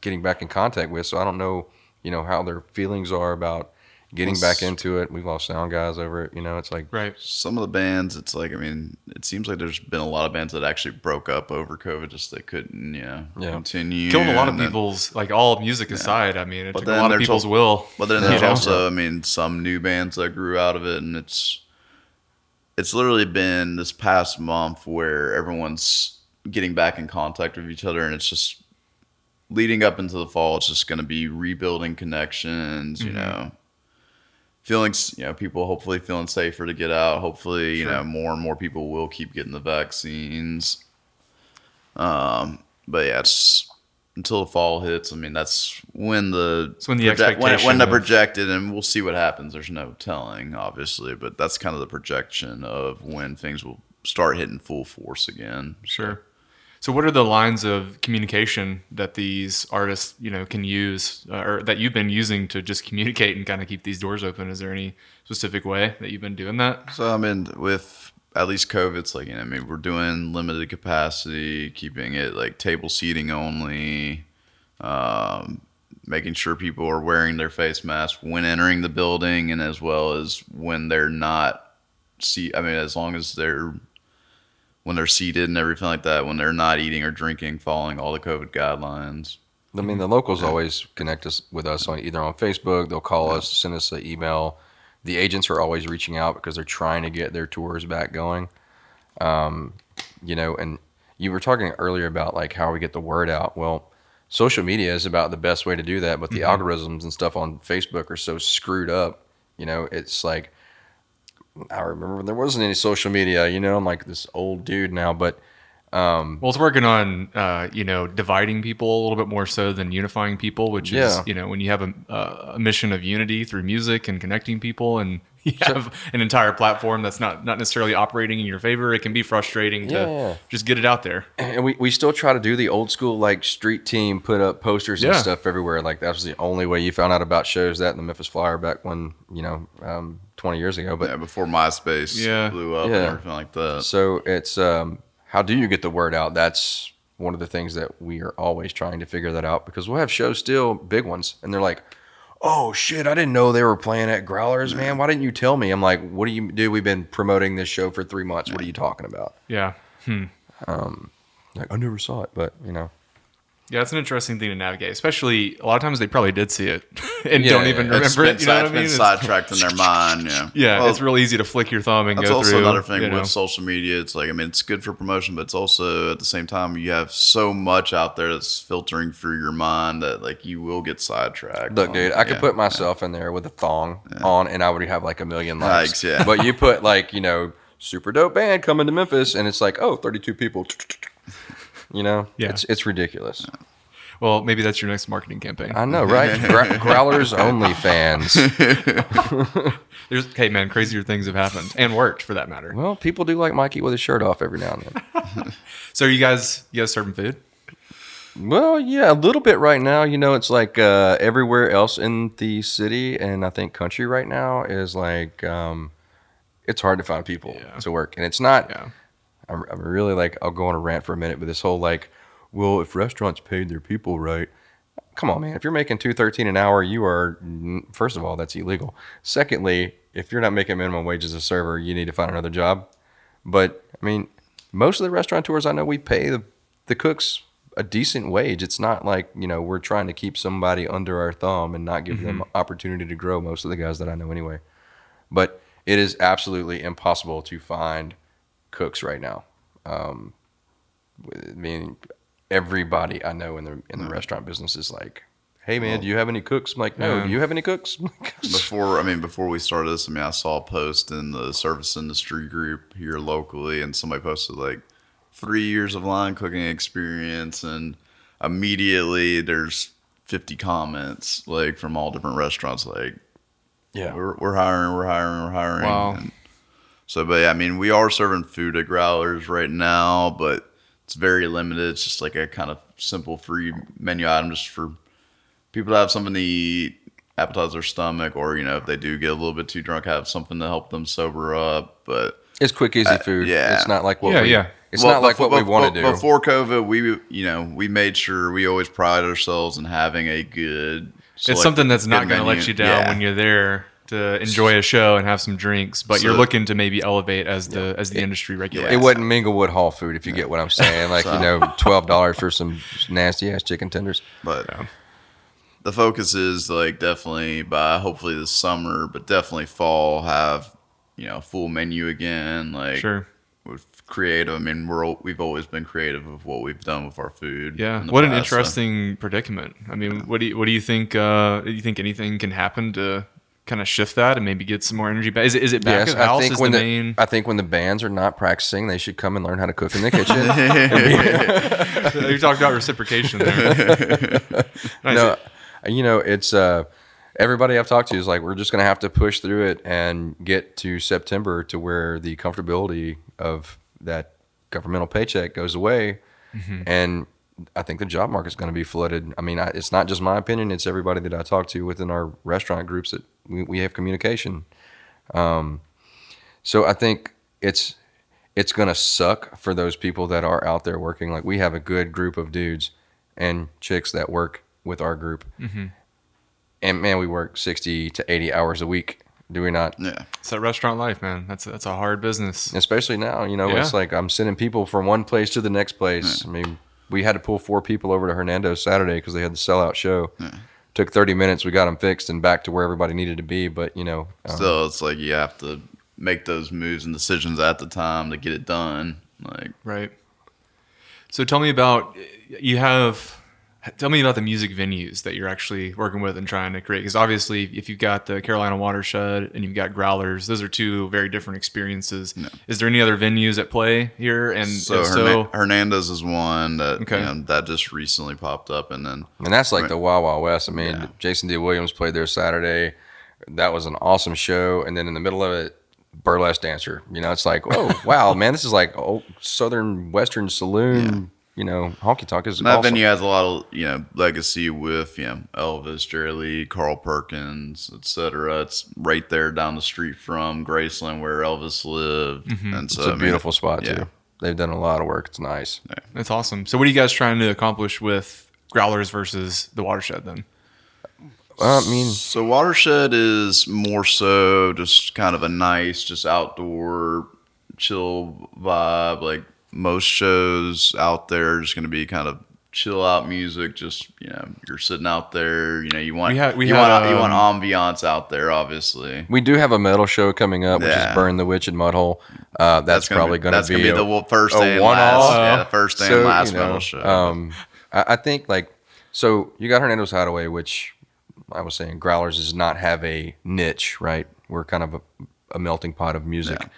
getting back in contact with. So I don't know, you know, how their feelings are about getting Well, back into it. We've lost sound guys over it. You know, it's like Right. some of the bands, it's like I mean, it seems like there's been a lot of bands that actually broke up over COVID, just they couldn't, you know, Yeah. continue. Killed a lot of then- people's like all music aside. I mean, it But took a lot of people's told- will. But then there's also, I mean, some new bands that grew out of it, and it's it's literally been this past month where everyone's getting back in contact with each other, and it's just leading up into the fall. It's just going to be rebuilding connections, you know, feelings, you know, people hopefully feeling safer to get out. Hopefully, you know, more and more people will keep getting the vaccines. Um, but yeah, it's until the fall hits. I mean, that's when the It's when the when, it- when the projected, and we'll see what happens. There's no telling, obviously, but that's kind of the projection of when things will start hitting full force again. Sure. So, what are the lines of communication that these artists, you know, can use, uh, or that you've been using to just communicate and kind of keep these doors open? Is there any specific way that you've been doing that? So I mean, with at least COVID, it's like you know, I mean, we're doing limited capacity, keeping it like table seating only, um, making sure people are wearing their face masks when entering the building, and as well as when they're not. See, I mean, as long as they're when they're seated and everything like that, when they're not eating or drinking, following all the COVID guidelines. I mean, the locals always connect us with us on either on Facebook. They'll call us, send us an email. The agents are always reaching out because they're trying to get their tours back going. Um, you know, and you were talking earlier about like how we get the word out. Well, social media is about the best way to do that, but the algorithms and stuff on Facebook are so screwed up. You know, it's like I remember when there wasn't any social media. You know, I'm like this old dude now, but Well, it's working on, uh, you know, dividing people a little bit more so than unifying people, which Yeah. is, you know, when you have a, uh, a mission of unity through music and connecting people and you have an entire platform that's not, not necessarily operating in your favor, it can be frustrating to Yeah, yeah. just get it out there. and we, we still try to do the old school like street team put up posters and stuff everywhere like that was the only way you found out about shows that in the memphis flyer back when you know um, 20 years ago but Yeah, before MySpace Yeah. blew up Yeah. and everything like that. so it's um, how do you get the word out? That's one of the things that we are always trying to figure that out because we'll have shows still big ones and they're like oh shit i didn't know they were playing at growlers man. Why didn't you tell me? I'm like what do you do? We've been promoting this show for three months. What are you talking about? Yeah. Hmm. Um, like i never saw it but you know Yeah, it's an interesting thing to navigate, especially a lot of times they probably did see it and Yeah, don't yeah, even yeah. It's remember been, it. You know what I mean? It's- sidetracked in their mind. Yeah, yeah, Well, it's real easy to flick your thumb and That's go also through. another thing you know. with social media. It's like I mean, it's good for promotion, but it's also at the same time you have so much out there that's filtering through your mind that like you will get sidetracked. Look, on- dude, I could yeah. put myself in there with a thong on, and I would have like a million likes. Likes, yeah. But you put like you know, super dope band coming to Memphis, and it's like, oh, 32 people. You know, Yeah. it's it's ridiculous. Well, maybe that's your next marketing campaign. I know, right? Growlers only fans. There's, hey man, crazier things have happened and worked for that matter. Well, people do like Mikey with his shirt off every now and then. So, are you guys, you guys serving food? Well, yeah, a little bit right now. You know, it's like uh, everywhere else in the city and I think country right now is like um, it's hard to find people Yeah. to work, and it's not. Yeah. I'm, I'm really like I'll go on a rant for a minute, but this whole like, well, if restaurants paid their people right, come on, man. If you're making two thirteen an hour, you are first of all that's illegal. Secondly, if you're not making minimum wage as a server, you need to find another job. But I mean, most of the restaurateurs I know, we pay the the cooks a decent wage. It's not like you know we're trying to keep somebody under our thumb and not give them mm-hmm. opportunity to grow. Most of the guys that I know, anyway. But it is absolutely impossible to find cooks right now. Um, I mean, everybody I know in the in the restaurant business is like, "Hey, man, do you have any cooks?" I'm like, "No." Yeah. Do you have any cooks? before I mean before we started this, I mean I saw a post in the service industry group here locally, and somebody posted like three years of line cooking experience, and immediately there's 50 comments like from all different restaurants like yeah, we're, we're hiring, we're hiring, we're hiring. Wow. And so, but yeah, I mean, we are serving food at Growlers right now, but it's very limited. It's just like a kind of simple free menu item just for people to have something to eat, appetize their stomach, or, you know, if they do get a little bit too drunk, have something to help them sober up. But it's quick, easy food. Yeah. it's not like what Yeah, we, yeah. It's Well, not like before- what we befo- want to do. Before COVID, we, you know, we made sure we always pride ourselves in having a good. It's something that's not going to let you down Yeah. when you're there to enjoy a show and have some drinks, but you're looking to maybe elevate as the as the industry regulates. it wasn't Minglewood Hall food, if you get what I'm saying. Like you know, twelve dollars for some nasty ass chicken tenders. But the focus is like definitely by hopefully this summer, but definitely fall have you know full menu again. Like Sure. with creative. I mean, we're we've always been creative of what we've done with our food. Yeah. in the What an past, so- interesting predicament. I mean, what do you what do you think? Uh, do you think anything can happen to kind of shift that and maybe get some more energy back? Is it is it back Yes, of house? I think is when the the, main? I think when the bands are not practicing, they should come and learn how to cook in the kitchen. you talked about reciprocation there. Nice. no, you know, it's uh, everybody I've talked to is like, we're just going to have to push through it and get to September to where the comfortability of that governmental paycheck goes away. and I think the job market's going to be flooded. I mean, I, it's not just my opinion; it's everybody that I talk to within our restaurant groups that we, we have communication. Um, so I think it's it's going to suck for those people that are out there working. Like we have a good group of dudes and chicks that work with our group, and man, we work sixty to eighty hours a week. Do we not? Yeah. It's that restaurant life, man. That's a, that's a hard business. especially now you know it's like i'm sending people from one place to the next place i mean we had to pull four people over to hernando's saturday because they had the sellout show took 30 minutes we got them fixed and back to where everybody needed to be but you know um, Still, it's like you have to make those moves and decisions at the time to get it done. Like, Right. So tell me about you have tell me about the music venues that you're actually working with and trying to create because obviously if you've got the Carolina Watershed and you've got Growlers those are two very different experiences. Is there any other venues at play here? And so, if Herna- so Hernando's is one that Okay. you know, that just recently popped up, and then and that's like the wild wild west. I mean Yeah. jason d. Williams played there saturday. That was an awesome show. And then in the middle of it burlesque dancer. You know it's like oh wow man this is like oh southern western saloon you know honky tonk is And that awesome. venue has a lot of you know legacy with you know Elvis, Jerry Lee, Carl Perkins, etc. It's right there down the street from Graceland where Elvis lived, mm-hmm. and so it's I a mean, beautiful spot yeah. too they've done a lot of work it's nice that's awesome. So what are you guys trying to accomplish with Growlers versus the Watershed then? well, i mean So Watershed is more so just kind of a nice, just outdoor, chill vibe. Like most shows out there, is going to be kind of chill out music. Just you know, you're sitting out there. You know, you want We had- we you had, want you want um, ambiance out there. Obviously, We do have a metal show coming up, which Yeah. is Burn the Witch and Mudhole. Uh, that's, gonna probably going to that's be, gonna be a- the wo- first a day and one-off. last. Yeah, the first day and last metal show. Um, I, I think like so you got Hernando's Hideaway, which I was saying Growlers does not have a niche, right? We're kind of a, a melting pot of music. Yeah.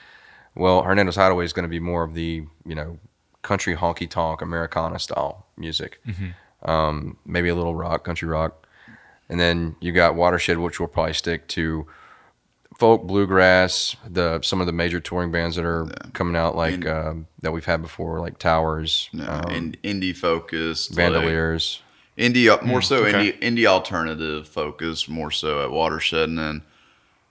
Well, Hernando's Hideaway is going to be more of the you know country honky tonk Americana style music, um, maybe a little rock, country rock, and then you got Watershed, which will probably stick to folk, bluegrass, the some of the major touring bands that are coming out, like And- um, that we've had before, like Towers, yeah, um, in, indie focused, like, Vandoliers. indie uh, more so okay. indie indie alternative focus more so at Watershed, and then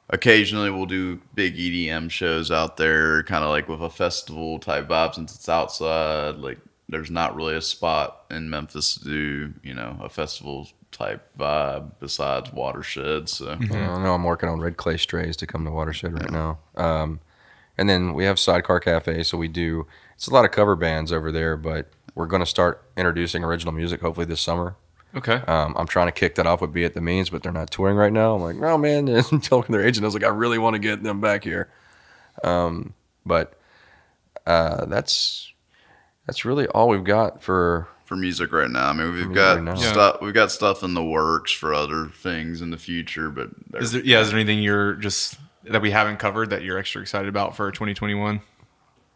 occasionally we'll do big EDM shows out there, kind of like with a festival type vibe since it's outside. Like there's not really a spot in Memphis to do you know a festival type vibe besides Watershed. So I know I'm working on Red Clay Strays to come to Watershed right now. Um, and then we have Sidecar Cafe, so we do. It's a lot of cover bands over there, but we're going to start introducing original music hopefully this summer. Okay. Um, I'm trying to kick that off with Be at the Means, but they're not touring right now. I'm like, no, man. And telling their agent, I was like, I really want to get them back here. Um, but uh, that's that's really all we've got for. for music right now, I mean we've got right now. Yeah. stuff we've got stuff in the works for other things in the future, but Is there yeah, is there anything you're just that we haven't covered that you're extra excited about for 2021?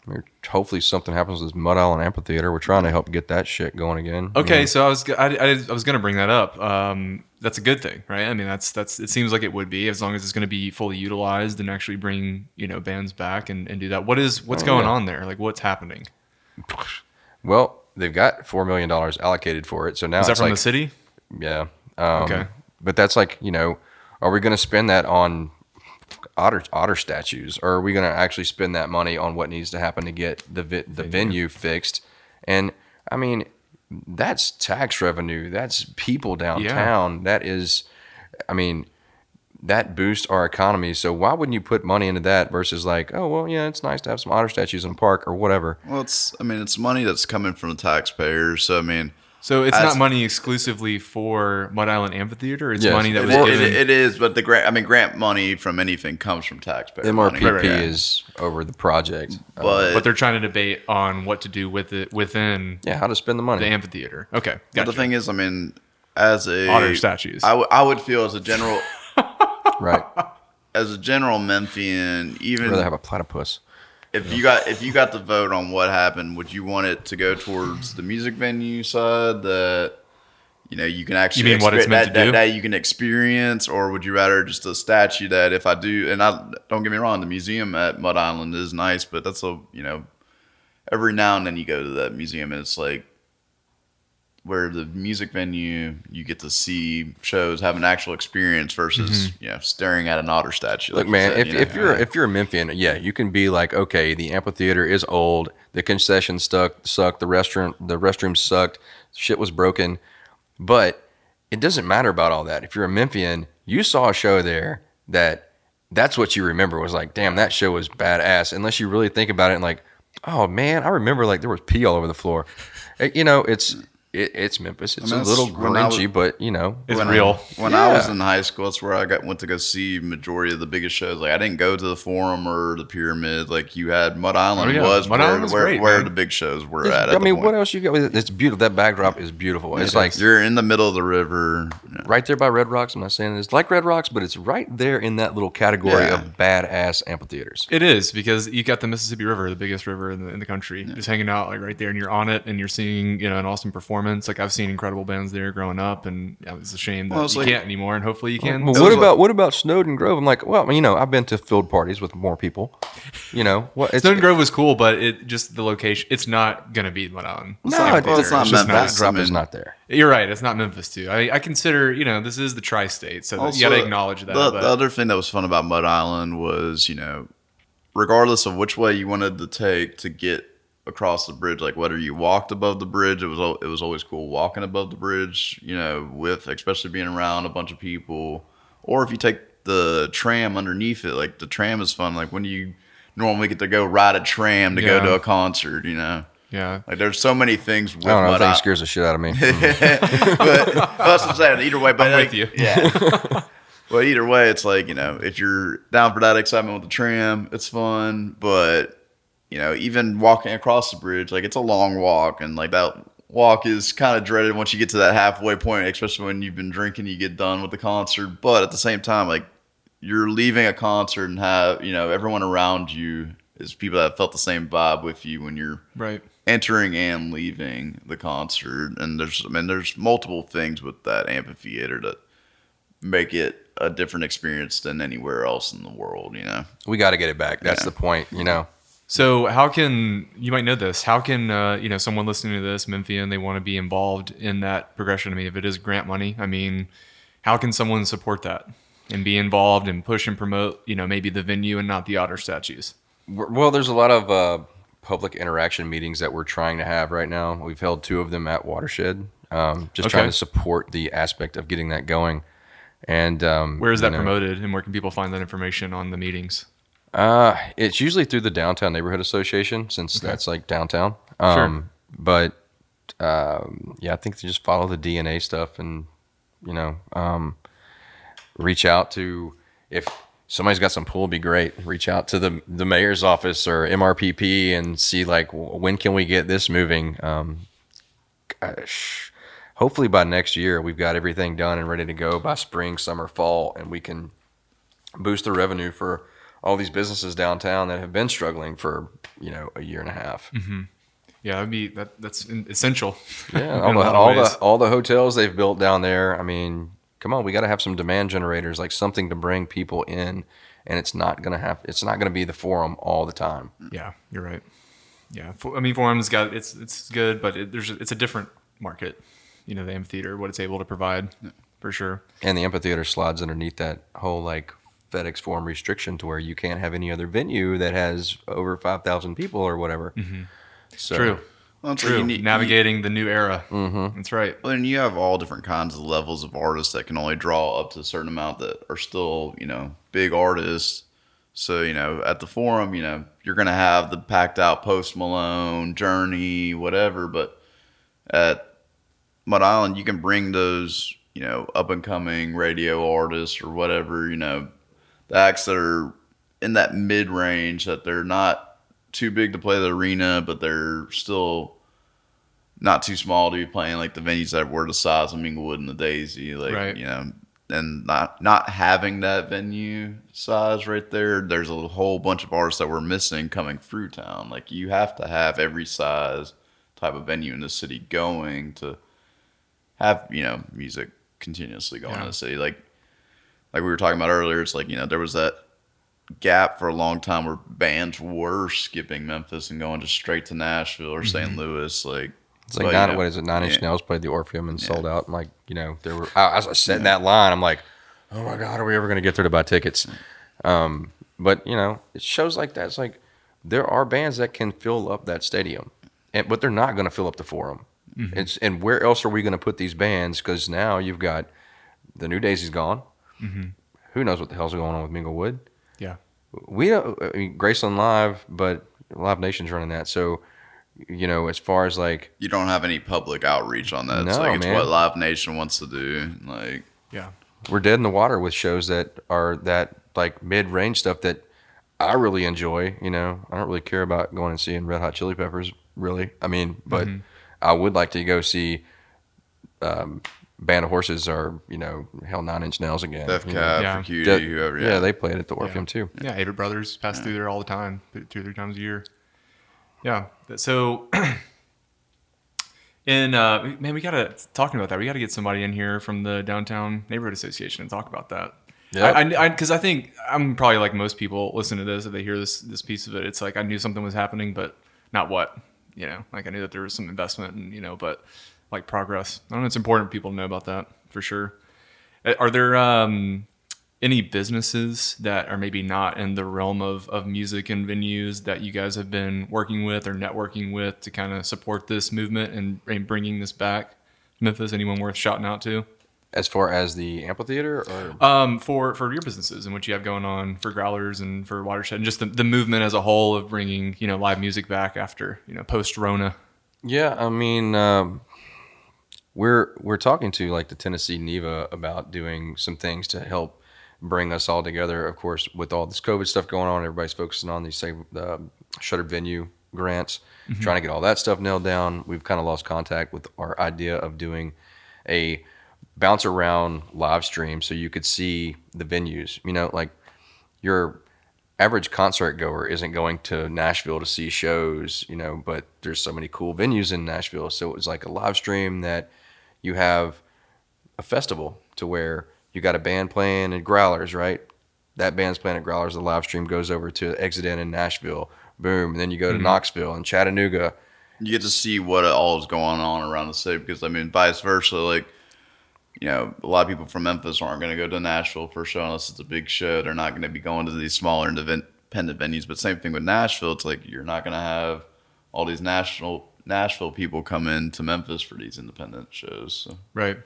We're- Hopefully, something happens with Mud Island Amphitheater. We're trying to help get that shit going again. Okay, so I was I, I, I was gonna bring that up. Um, that's a good thing, right? I mean, that's that's it seems like it would be as long as it's going to be fully utilized and actually bring you know bands back and, and do that. What is what's Oh, going yeah. on there? Like what's happening? Well, they've got four million dollars allocated for it. So now Is that from like, the city? Yeah. Um, Okay. But that's like you know, are we going to spend that on otter otter statues, or are we going to actually spend that money on what needs to happen to get the vi- the venue fixed? And I mean, that's tax revenue. That's people downtown. That is, I mean. That boosts our economy. So why wouldn't you put money into that versus like, oh well, yeah, it's nice to have some otter statues in a park or whatever. well, it's I mean it's money that's coming from the taxpayers. So I mean. So it's not money exclusively for Mud Island Amphitheater. It's Yes. money that It, was it- given. it is, but the grant, I mean, grant money from anything comes from taxpayer money. MRPP is over the project. Uh, But, but they're trying to debate on what to do with it within yeah, how to spend the money. the amphitheater. Okay, but gotcha. the thing is, I mean, as a Otter statues. I, w- I would feel as a general, Right. as a general Memphian, I'd even rather have a platypus. If you got if you got the vote on what happened, would you want it to go towards the music venue side that you know you can actually you mean what it's meant that, to that, do? that you can experience, or would you rather just a statue that if I do and I don't get me wrong, the museum at Mud Island is nice, but that's a you know every now and then you go to that museum and it's like where the music venue you get to see shows, have an actual experience versus you know staring at an otter statue. Mm-hmm. Look, like man, said, if, you know? if you're if you're a Memphian, yeah, you can be like, okay, the amphitheater is old, the concession stuck sucked, the restaurant the restroom sucked, shit was broken, but it doesn't matter about all that. If you're a Memphian, you saw a show there that that's what you remember was like, damn, that show was badass. Unless you really think about it and like, oh man, I remember like there was pee all over the floor. Eh, You know, it's it, it's Memphis. It's mean, a little grungy, was- but you know, It's when real. I, when I was in high school, that's where I got went to go see majority of the biggest shows. Like I didn't go to the Forum or the Pyramid. Like you had Mud Island Oh, yeah. was Mud where, Island was where, great, where the big shows were It's- at. at I the mean, point. what else you got? It's beautiful. That backdrop is beautiful. It's like you're in the middle of the river. you right there by Red Rocks. I'm not saying it's like Red Rocks, but it's right there in that little category Yeah. of badass amphitheaters. It is because you got the Mississippi River, the biggest river in the, in the country, just hanging out like right there, and you're on it, and you're seeing you know an awesome performance. Like I've seen incredible bands there growing up, and yeah, it's a shame that Well, you like- can't anymore. And hopefully you can. Well, what was about what about Snowden Grove? I'm like, well, you know, I've been to filled parties with more people. You know, what? It's, Snowden Grove was cool, but it just the location. It's not gonna be Mud Island. No, not it's, it's not just Memphis. backdrop I is not there. You're right. It's not Memphis too. I, I consider you know this is the tri-state, so you got to acknowledge that. The, but the other thing that was fun about Mud Island was, you know, regardless of which way you wanted to take to get across the bridge, like whether you walked above the bridge, it was it was always cool walking above the bridge, you know, with especially being around a bunch of people, or if you take the tram underneath it, like the tram is fun. Like when you normally get to go ride a tram to Yeah. go to a concert, you know. yeah, Like there's so many things with I don't know. I Mud think it Island scares the shit out of me. Mm. but that's what I'm saying. Either way, but I'm like, with you. Yeah. well, either way, it's like you know, if you're down for that excitement with the tram, it's fun. But you know, even walking across the bridge, like it's a long walk, and like that walk is kind of dreaded once you get to that halfway point, especially when you've been drinking, you get done with the concert. But at the same time, like you're leaving a concert and have you know everyone around you is people that felt the same vibe with you when you're right. entering and leaving the concert and there's i mean there's multiple things with that amphitheater that make it a different experience than anywhere else in the world you know we got to get it back. That's Yeah. the point. You know, So how can you might know this? How can uh, you know someone listening to this Memphian they want to be involved in that progression? I mean, if it is grant money, I mean, how can someone support that and be involved and push and promote? You know, maybe the venue and not the otter statues. Well, there's a lot of uh, public interaction meetings that we're trying to have right now. We've held two of them at Watershed, um, just Okay. trying to support the aspect of getting that going. And um, Where is you that know, promoted, and where can people find that information on the meetings? Uh, it's usually through the Downtown Neighborhood Association, since that's like downtown. Um, But um, yeah, I think they just follow the DNA stuff and you know um, reach out to if somebody's got some pool, it'd be great. Reach out to the the mayor's office or MRPP and see like when can we get this moving. Um, gosh, hopefully by next year we've got everything done and ready to go by spring, summer, fall, and we can boost the revenue for all these businesses downtown that have been struggling for you know a year and a half. Mm-hmm. Yeah, that'd be that. That's essential. Yeah, all the all the all the hotels they've built down there. I mean, come on, we got to have some demand generators, like something to bring people in, and it's not gonna have it's not gonna be the forum all the time. Yeah, you're right. Yeah, For- I mean, Forum's got it's it's good, but it, there's it's a different market. You know, the amphitheater, what it's able to provide, for sure. And the amphitheater slides underneath that whole like FedEx forum restriction to where you can't have any other venue that has over five thousand people or whatever. So, True, well, true. you need- Navigating the new era. Mm-hmm. That's right. Well, and you have all different kinds of levels of artists that can only draw up to a certain amount that are still, you know, big artists. So, you know, at the forum, you know, you're going to have the packed out Post Malone, Journey, whatever. But at Mud Island, you can bring those, you know, up and coming radio artists or whatever, you know, the acts that are in that mid range that they're not too big to play the arena, but they're still not too small to be playing like the venues that were the size of Minglewood and the Daisy, like Right. you know, and not not having that venue size right there. There's a whole bunch of artists that we're missing coming through town. Like you have to have every size type of venue in the city going to have you know music continuously going Yeah. in the city. Like like we were talking about earlier, it's like you know there was that gap for a long time where bands were skipping Memphis and going just straight to Nashville or St. Mm-hmm. Louis. Like It's like Well, nine, yeah. what is it? Nine Inch Yeah. Nails played the Orpheum and sold out. And like you know, there were I, as I said in that line, I'm like, oh my god, are we ever going to get there to buy tickets? Mm. Um, but you know, it shows like that. It's like there are bands that can fill up that stadium, and but they're not going to fill up the Forum. Mm-hmm. It's and where else are we going to put these bands? Because now you've got the New Daisy's gone. Who knows what the hell's going on with Minglewood? Yeah. we don't I mean, Graceland Live, but Live Nation's running that. So, you know, as far as like, You don't have any public outreach on that. it's No, like it's man. what Live Nation wants to do. Like Yeah. we're dead in the water with shows that are that like mid range stuff that I really enjoy. You know, I don't really care about going and seeing Red Hot Chili Peppers, really. I mean, but I would like to go see um, Band of Horses or, you know, Hell Nine Inch Nails again. Death you know. Cab, Yeah. for Cutie, De- whoever. yeah. they played at the Orpheum too. Yeah, Avett Brothers pass through there all the time, two or three times a year. Yeah. So, and uh, man, we gotta talking about that. We gotta get somebody in here from the downtown neighborhood association and talk about that. Yeah. I, because I, think I'm probably like most people listen to this if they hear this this piece of it. It's like I knew something was happening, but not what. You know, like I knew that there was some investment and you know, but like progress. I don't know. It's important for people to know about that for sure. Are there um, any businesses that are maybe not in the realm of, of music and venues that you guys have been working with or networking with to kind of support this movement and, and bringing this back? Memphis, anyone worth shouting out to? As far as the amphitheater or Um, for for your businesses and what you have going on for Growlers and for Watershed and just the, the movement as a whole of bringing you know live music back after you know post Rona. Yeah, I mean, um, we're we're talking to like the Tennessee NIVA about doing some things to help bring us all together. Of course, with all this COVID stuff going on, everybody's focusing on these same uh, shuttered venue grants, trying to get all that stuff nailed down. We've kind of lost contact with our idea of doing a bounce around live stream so you could see the venues. You know, like your average concert goer isn't going to Nashville to see shows, you know, but there's so many cool venues in Nashville. So it was like a live stream that you have a festival to where you got a band playing at Growlers, right? That band's playing at Growlers. The live stream goes over to Exit In in Nashville. Boom. And then you go to mm-hmm. Knoxville and Chattanooga. you get to see what all is going on around the city because I mean, vice versa, like you know, a lot of people from Memphis aren't going to go to Nashville for a show unless it's a big show. They're not going to be going to these smaller independent venues. But same thing with Nashville. It's like you're not going to have all these national Nashville people come in to Memphis for these independent shows. So. Right.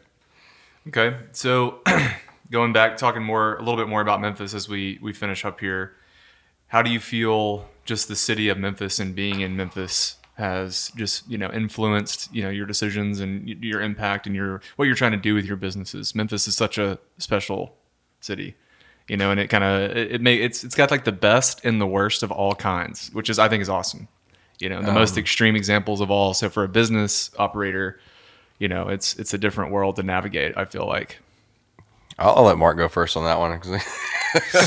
Okay. So going back, talking more a little bit more about Memphis as we we finish up here. How do you feel just the city of Memphis and being in Memphis has just you know influenced you know your decisions and your impact and your what you're trying to do with your businesses? Memphis is such a special city, you know, and it kind of it, it may it's it's got like the best and the worst of all kinds, which is I think is awesome. You know, the most um, extreme examples of all. So for a business operator, you know, it's it's a different world to navigate. I feel like. I'll, I'll let Mark go first on that one because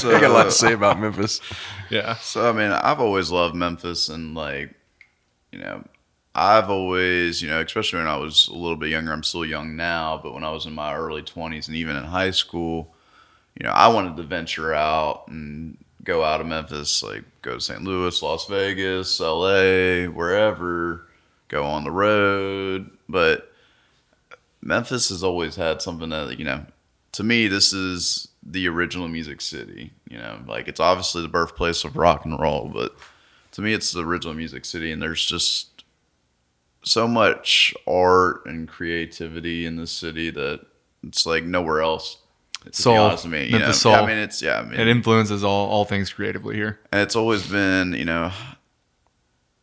So, I got a lot to say about Memphis. Yeah. So I mean, I've always loved Memphis, and like, you know, I've always, you know, especially when I was a little bit younger. I'm still young now, but when I was in my early 20s and even in high school, you know, I wanted to venture out and go out of Memphis, like go to St. Louis, Las Vegas, LA, wherever, go on the road. But Memphis has always had something that, you know, to me, this is the original music city. You know, like it's obviously the birthplace of rock and roll, but to me, it's the original music city. And there's just so much art and creativity in this city that it's like nowhere else. To Soul. be honest with me, you know, Memphis Yeah, soul. I mean, it's yeah, I mean, It influences all all things creatively here. and it's always been you know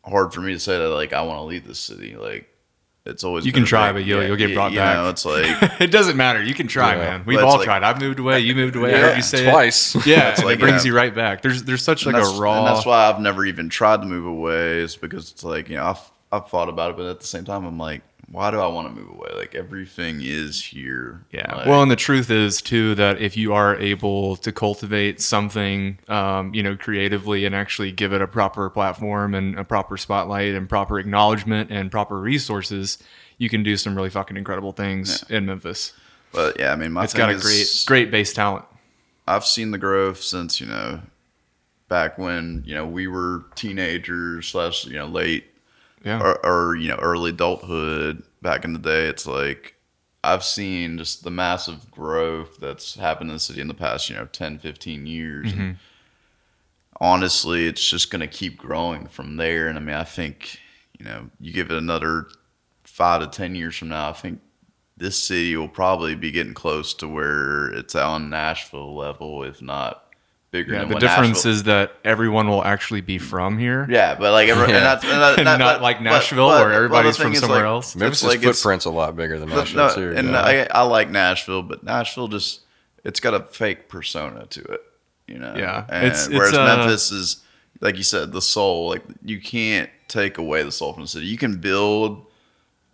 hard for me to say that like I want to leave this city. Like it's always You been can try, big- but you'll- you'll get brought you back. Know, it's like it doesn't matter. You can try, Yeah. man. We've But it's all like- tried. I've moved away. You moved away. I heard you say it. twice. Yeah, It's like, it brings yeah. you right back. There's there's such like a that's, raw. and that's why I've never even tried to move away. Is because it's like you know I've I've thought about it, but at the same time I'm like, why do I want to move away? Like everything is here. Yeah. Like, well, and the truth is too that if you are able to cultivate something, um, you know, creatively and actually give it a proper platform and a proper spotlight and proper acknowledgement and proper resources, you can do some really fucking incredible things in Memphis. but yeah, I mean, my It's got a great, great base talent. I've seen the growth since you know back when you know we were teenagers slash you know late Yeah. or, or you know early adulthood back in the day it's like i've seen just the massive growth that's happened in the city in the past you know 10 15 years Mm-hmm. and honestly it's just going to keep growing from there and i mean i think you know you give it another five to ten years from now i think this city will probably be getting close to where it's on nashville level if not bigger Yeah, than the what difference Nashville- is that everyone will actually be from here. yeah, but like, every, and that's and that, And that- not but- like Nashville but- where everybody's the from somewhere like, else. Memphis' it's like footprint's a lot bigger than but Nashville no, too. and yeah. I, I like Nashville, but Nashville just it's got a fake persona to it, you know. Yeah, and it's- it's, whereas uh, Memphis is like you said, the soul. Like you can't take away the soul from the city. You can build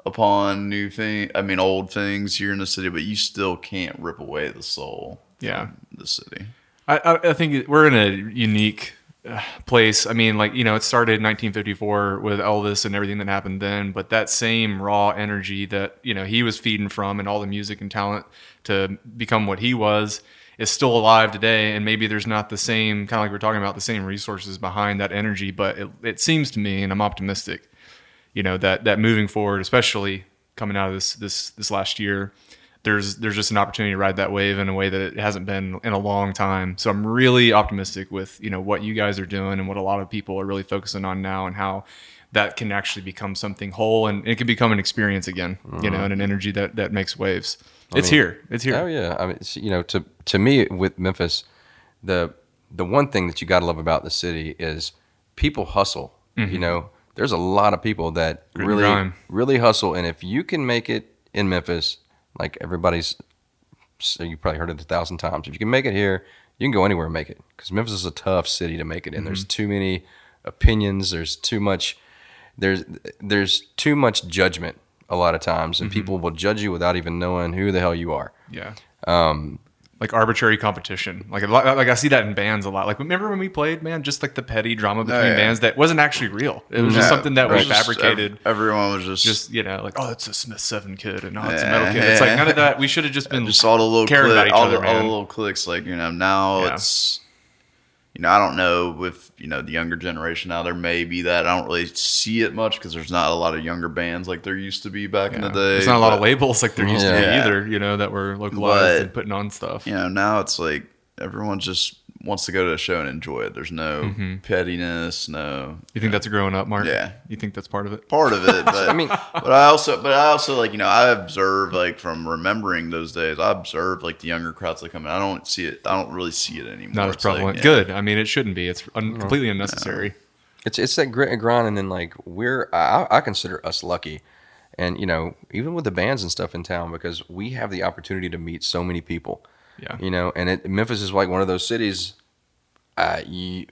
upon new thing. I mean, old things here in the city, but you still can't rip away the soul. Yeah. from the city. I, I, think we're in a unique uh, place. I mean, like you know, it started in 1954 with Elvis and everything that happened then, but that same raw energy that you know he was feeding from and all the music and talent to become what he was is still alive today. And maybe there's not the same kind of like we're talking about the same resources behind that energy, but it, it seems to me, and I'm optimistic, you know, that that moving forward, especially coming out of this this this last year, there's there's just an opportunity to ride that wave in a way that it hasn't been in a long time. So I'm really optimistic with you know what you guys are doing and what a lot of people are really focusing on now and how that can actually become something whole and it can become an experience again, you know, mm-hmm. and an energy that that makes waves. It's here. It's here. Oh yeah, I mean, you know, to to me with Memphis, the the one thing that you got to love about the city is people hustle. You mm-hmm. know, there's a lot of people that Grit really really hustle, and if you can make it in Memphis, like everybody's, so you probably heard it a thousand times. If you can make it here, you can go anywhere and make it because Memphis is a tough city to make it in. There's too many opinions. There's too much. There's there's too much judgment a lot of times, and people will judge you without even knowing who the hell you are. Yeah. Um, like arbitrary competition. Like lot, like I see that in bands a lot. Like remember when we played, man, just like the petty drama oh, between yeah. bands that wasn't actually real. It was just something that was just- fabricated. ev- everyone was just just you know, like oh, it's a Smith Seven kid, and oh, it's a Yeah. metal kid. It's like none of that. We should have just been just all the little caring click, about each all, other, the, all the little clicks. Like you know, now Yeah. it's you know I don't know with you know the younger generation now there may be that I don't really see it much because there's not a lot of younger bands like there used to be back in the day. There's not a lot of labels like there used to be either. You know that were localized But- and putting on stuff. You know now it's like everyone just wants to go to a show and enjoy it. There's no mm-hmm. pettiness, no You think that's a growing up, Mark? Yeah. You think that's part of it? part of it. But I mean- but I also, but I also like you know I observe like from remembering those days. I observe like the younger crowds that come in. I don't see it. I don't really see it anymore. Not as It's like, prevalent. yeah. Good. I mean, it shouldn't be. It's un- completely unnecessary. It's it's that grit and grind, and then like we're I, I consider us lucky, and you know even with the bands and stuff in town because we have the opportunity to meet so many people. Yeah. You know, and it, Memphis is like one of those cities. Uh, you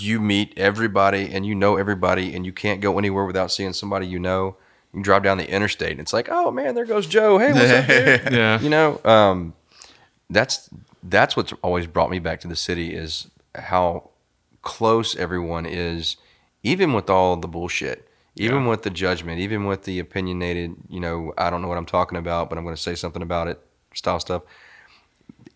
you meet everybody and you know everybody, and you can't go anywhere without seeing somebody you know. You drive down the interstate, and it's like, oh man, there goes Joe. Hey, what's up, dude? Yeah. you know um, that's that's what's always brought me back to the city is how close everyone is even with all the bullshit even Yeah. with the judgment even with the opinionated you know i don't know what i'm talking about but i'm going to say something about it style stuff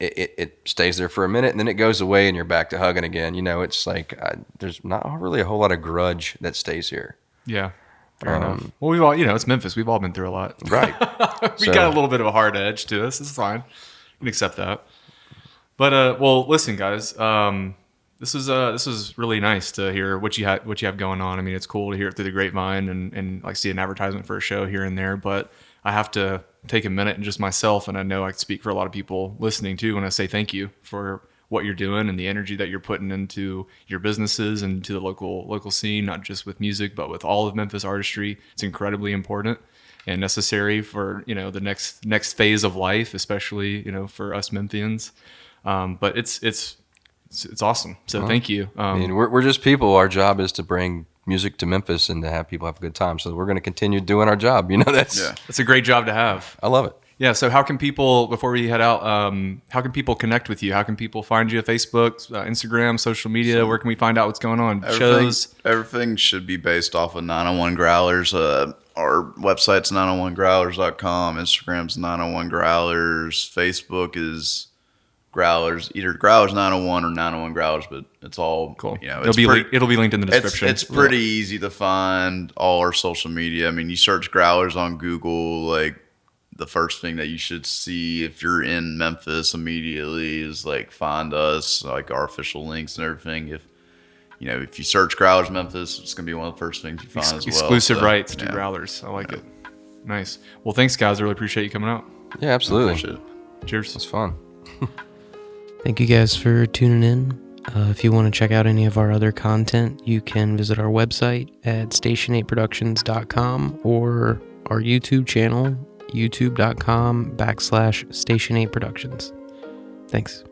it, it, it stays there for a minute and then it goes away and you're back to hugging again you know it's like I, there's not really a whole lot of grudge that stays here Yeah. Fair enough. Well, we've all, you know, it's Memphis. We've all been through a lot. right we So- got a little bit of a hard edge to us. It's fine. You can accept that. But uh, well, listen, guys. Um, this is uh, this is really nice to hear what you have what you have going on. I mean, it's cool to hear it through the grapevine and and like see an advertisement for a show here and there. But I have to take a minute and just myself, and I know I speak for a lot of people listening too when I say thank you for what you're doing and the energy that you're putting into your businesses and to the local local scene, not just with music, but with all of Memphis artistry. It's incredibly important and necessary for you know the next next phase of life, especially you know for us Memphians. Um, but it's it's it's, it's awesome. So thank you. Um, I mean, we're, we're just people. Our job is to bring music to Memphis and to have people have a good time. So we're going to continue doing our job. You know, that's Yeah. it's a great job to have. I love it. Yeah. So how can people before we head out? Um, how can people connect with you? How can people find you? Facebook, uh, Instagram, social media. Where can we find out what's going on? Everything, Shows. everything should be based off of 901 Growlers. Uh, our website's 901growlers.com. Instagram's 901 Growlers. Facebook is growlers, either growlers 901 or 901 growlers, but it's all Cool. You know, it'll be pretty- link- it'll be linked in the description. it's pretty easy to find all our social media. I mean, you search growlers on Google, like the first thing that you should see if you're in Memphis immediately is like find us, like our official links and everything. If you know, if you search growlers Memphis, it's gonna be one of the first things you find Ex- as well. exclusive So, rights to growlers. I like it. Nice. Well, thanks guys. I really appreciate you coming out. Yeah, absolutely. appreciate it. Cheers. It's fun. Thank you guys for tuning in. Uh, if you want to check out any of our other content, you can visit our website at station8productions.com or our YouTube channel, youtube.com backslash station8productions. Thanks.